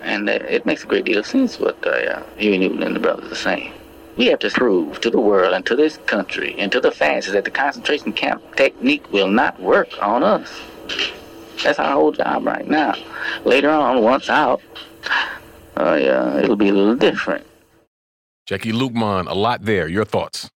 And it makes a great deal of sense what uh, Huey Newton and the brothers are saying. We have to prove to the world and to this country and to the fascists that the concentration camp technique will not work on us. That's our whole job right now. Later on, once out, uh, yeah, it'll be a little different. Jacquie Luqman, a lot there. Your thoughts?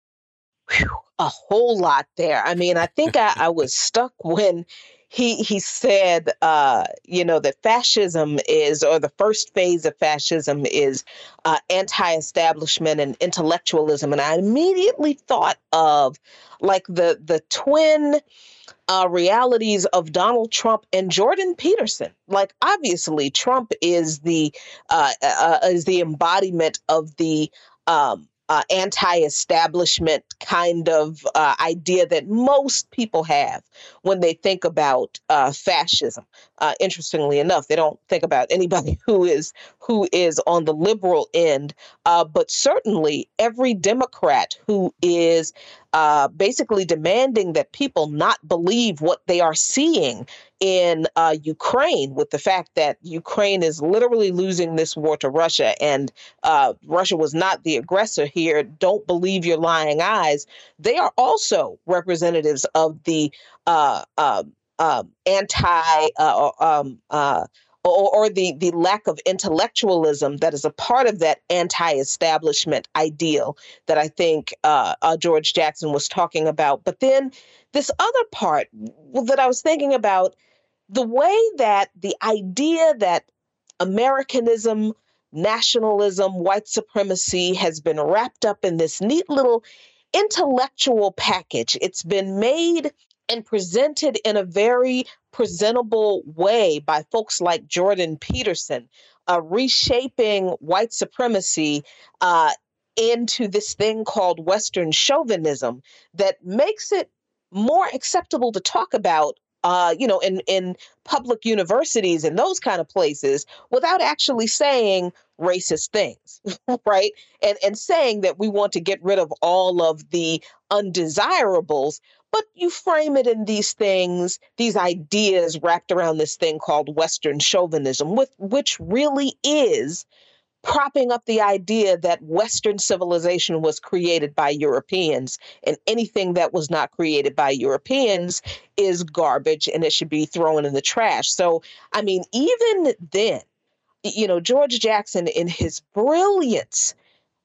Whew, a whole lot there. I mean, I think I, I was stuck when he he said, uh, you know, that fascism is, or the first phase of fascism is uh, anti-establishment and intellectualism, and I immediately thought of like the the twin uh, realities of Donald Trump and Jordan Peterson. Like, obviously, Trump is the uh, uh, is the embodiment of the um, uh, anti-establishment kind of uh, idea that most people have when they think about uh, fascism. Uh, interestingly enough, they don't think about anybody who is who is on the liberal end, uh, but certainly every Democrat who is uh, basically demanding that people not believe what they are seeing in uh, Ukraine, with the fact that Ukraine is literally losing this war to Russia and uh, Russia was not the aggressor here. Don't believe your lying eyes. They are also representatives of the uh, um, um, anti uh, um, uh, or, or, the the lack of intellectualism that is a part of that anti-establishment ideal that I think uh, uh, George Jackson was talking about. But then this other part that I was thinking about, the way that the idea that Americanism, nationalism, white supremacy has been wrapped up in this neat little intellectual package. It's been made and presented in a very presentable way by folks like Jordan Peterson, uh, reshaping white supremacy uh, into this thing called Western chauvinism that makes it more acceptable to talk about uh, you know, in in public universities and those kind of places without actually saying racist things, right? And and saying that we want to get rid of all of the undesirables, but you frame it in these things, these ideas wrapped around this thing called Western chauvinism, with which really is propping up the idea that Western civilization was created by Europeans, and anything that was not created by Europeans is garbage and it should be thrown in the trash. So, I mean, even then, you know, George Jackson, in his brilliance,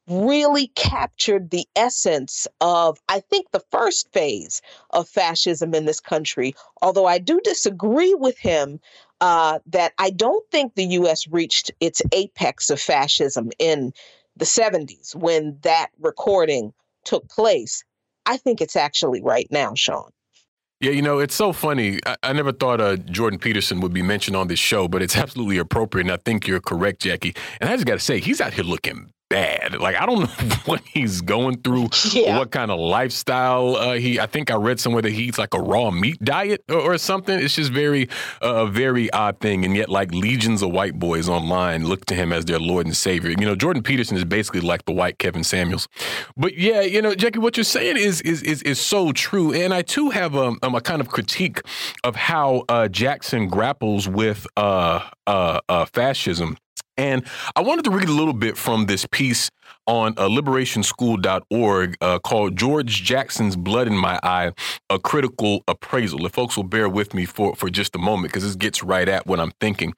really captured the essence of, I think, the first phase of fascism in this country. Although I do disagree with him uh, that I don't think the US reached its apex of fascism in the 70s when that recording took place. I think it's actually right now, Sean. Yeah, you know, it's so funny. I, I never thought uh, Jordan Peterson would be mentioned on this show, but it's absolutely appropriate. And I think you're correct, Jacquie. And I just got to say, he's out here looking Like I don't know what he's going through, yeah. what kind of lifestyle uh, he. I think I read somewhere that he eats like a raw meat diet or, or something. It's just very uh, a very odd thing, and yet like legions of white boys online look to him as their Lord and Savior. You know, Jordan Peterson is basically like the white Kevin Samuels. But yeah, you know, Jacquie, what you're saying is is is, is so true, and I too have a, um, a kind of critique of how uh, Jackson grapples with uh, uh, uh fascism and I wanted to read a little bit from this piece on uh, liberationschool.org uh, called George Jackson's Blood in My Eye, a critical appraisal. If folks will bear with me for, for just a moment, because this gets right at what I'm thinking.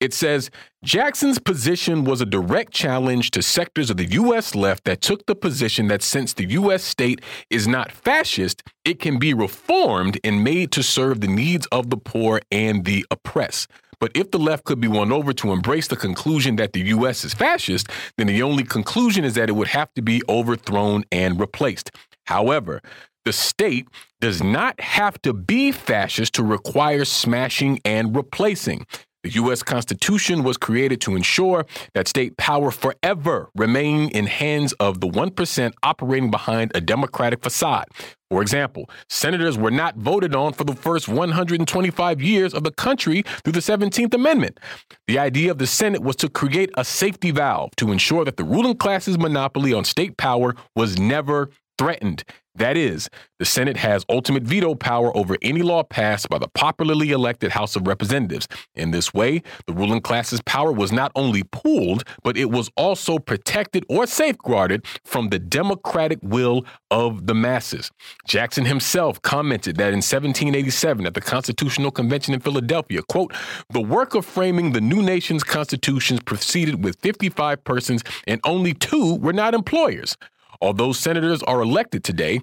It says Jackson's position was a direct challenge to sectors of the U.S. left that took the position that since the U.S. state is not fascist, it can be reformed and made to serve the needs of the poor and the oppressed. But if the left could be won over to embrace the conclusion that the U.S. is fascist, then the only conclusion is that it would have to be overthrown and replaced. However, the state does not have to be fascist to require smashing and replacing. The U.S. Constitution was created to ensure that state power forever remain in hands of the 1% operating behind a democratic facade. For example, senators were not voted on for the first 125 years of the country through the 17th Amendment. The idea of the Senate was to create a safety valve to ensure that the ruling class's monopoly on state power was never threatened. That is, the Senate has ultimate veto power over any law passed by the popularly elected House of Representatives. In this way, the ruling class's power was not only pooled, but it was also protected or safeguarded from the democratic will of the masses. Jackson himself commented that in 1787 at the Constitutional Convention in Philadelphia, quote, the work of framing the new nation's constitutions proceeded with 55 persons and only two were not employers. Although senators are elected today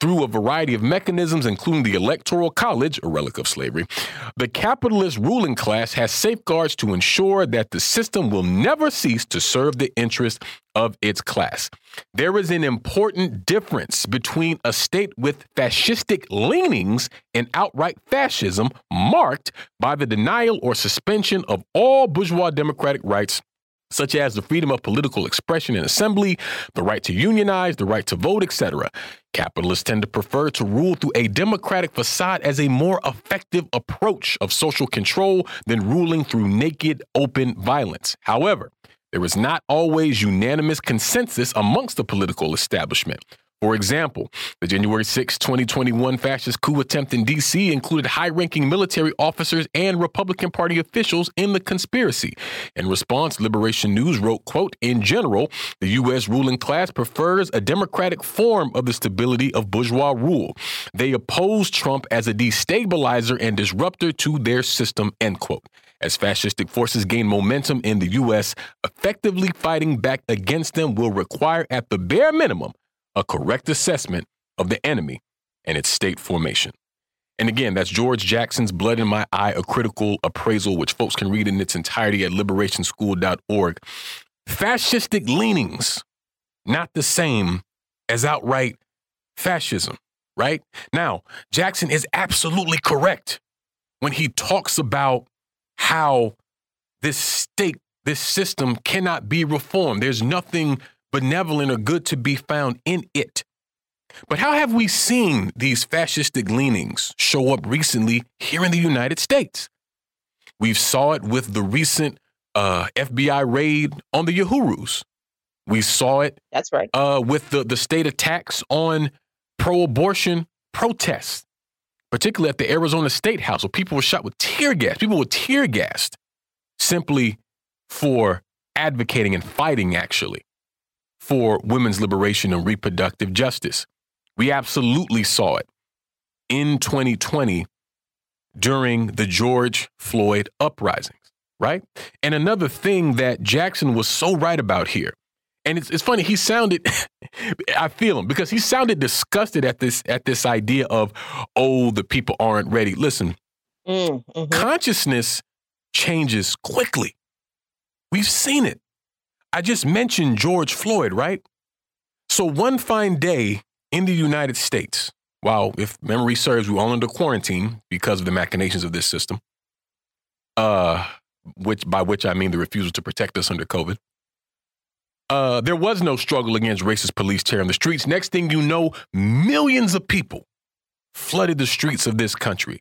through a variety of mechanisms, including the Electoral College, a relic of slavery, the capitalist ruling class has safeguards to ensure that the system will never cease to serve the interests of its class. There is an important difference between a state with fascistic leanings and outright fascism marked by the denial or suspension of all bourgeois democratic rights such as the freedom of political expression and assembly, the right to unionize, the right to vote, etc. Capitalists tend to prefer to rule through a democratic facade as a more effective approach of social control than ruling through naked, open violence. However, there is not always unanimous consensus amongst the political establishment. For example, the January 6, 2021 fascist coup attempt in D.C. included high ranking military officers and Republican Party officials in the conspiracy. In response, Liberation News wrote, quote, In general, the U.S. ruling class prefers a democratic form of the stability of bourgeois rule. They oppose Trump as a destabilizer and disruptor to their system, end quote as fascistic forces gain momentum in the U.S., effectively fighting back against them will require, at the bare minimum, a correct assessment of the enemy and its state formation. And again, that's George Jackson's Blood in My Eye, a critical appraisal, which folks can read in its entirety at liberationschool.org. Fascistic leanings, not the same as outright fascism, right? Now, Jackson is absolutely correct when he talks about how this state, this system cannot be reformed. There's nothing benevolent or good to be found in it. But how have we seen these fascistic leanings show up recently here in the United States? We've saw it with the recent uh, FBI raid on the Uhurus. We saw it. That's right. Uh, with the, the state attacks on pro-abortion protests, particularly at the Arizona State House, where people were shot with tear gas. People were tear gassed simply for advocating and fighting, actually, for women's liberation and reproductive justice. We absolutely saw it in 2020 during the George Floyd uprisings, right? And another thing that Jackson was so right about here, and it's, it's funny, he sounded, I feel him because he sounded disgusted at this at this idea of, oh, the people aren't ready. Listen, mm, mm-hmm. consciousness changes quickly. We've seen it. I just mentioned George Floyd, right? So one fine day in the United States, while if memory serves, we were all under quarantine because of the machinations of this system, uh, which by which I mean the refusal to protect us under COVID. Uh, there was no struggle against racist police tearing the streets. Next thing you know, millions of people flooded the streets of this country,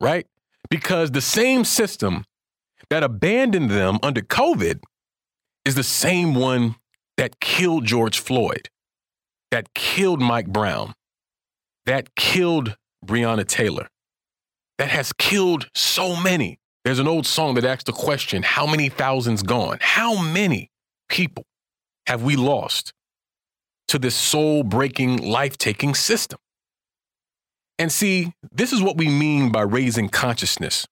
right? Because the same system that abandoned them under COVID is the same one that killed George Floyd, that killed Mike Brown, that killed Breonna Taylor, that has killed so many. There's an old song that asks the question how many thousands gone? How many people have we lost to this soul breaking, life taking system? And see, this is what we mean by raising consciousness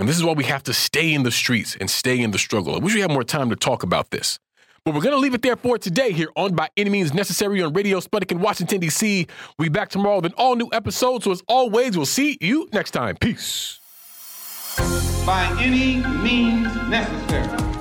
and this is why we have to stay in the streets and stay in the struggle. I wish we had more time to talk about this. But we're going to leave it there for today here on By Any Means Necessary on Radio Sputnik in Washington, D.C. We'll be back tomorrow with an all new episode. So, as always, we'll see you next time. Peace. By any means necessary.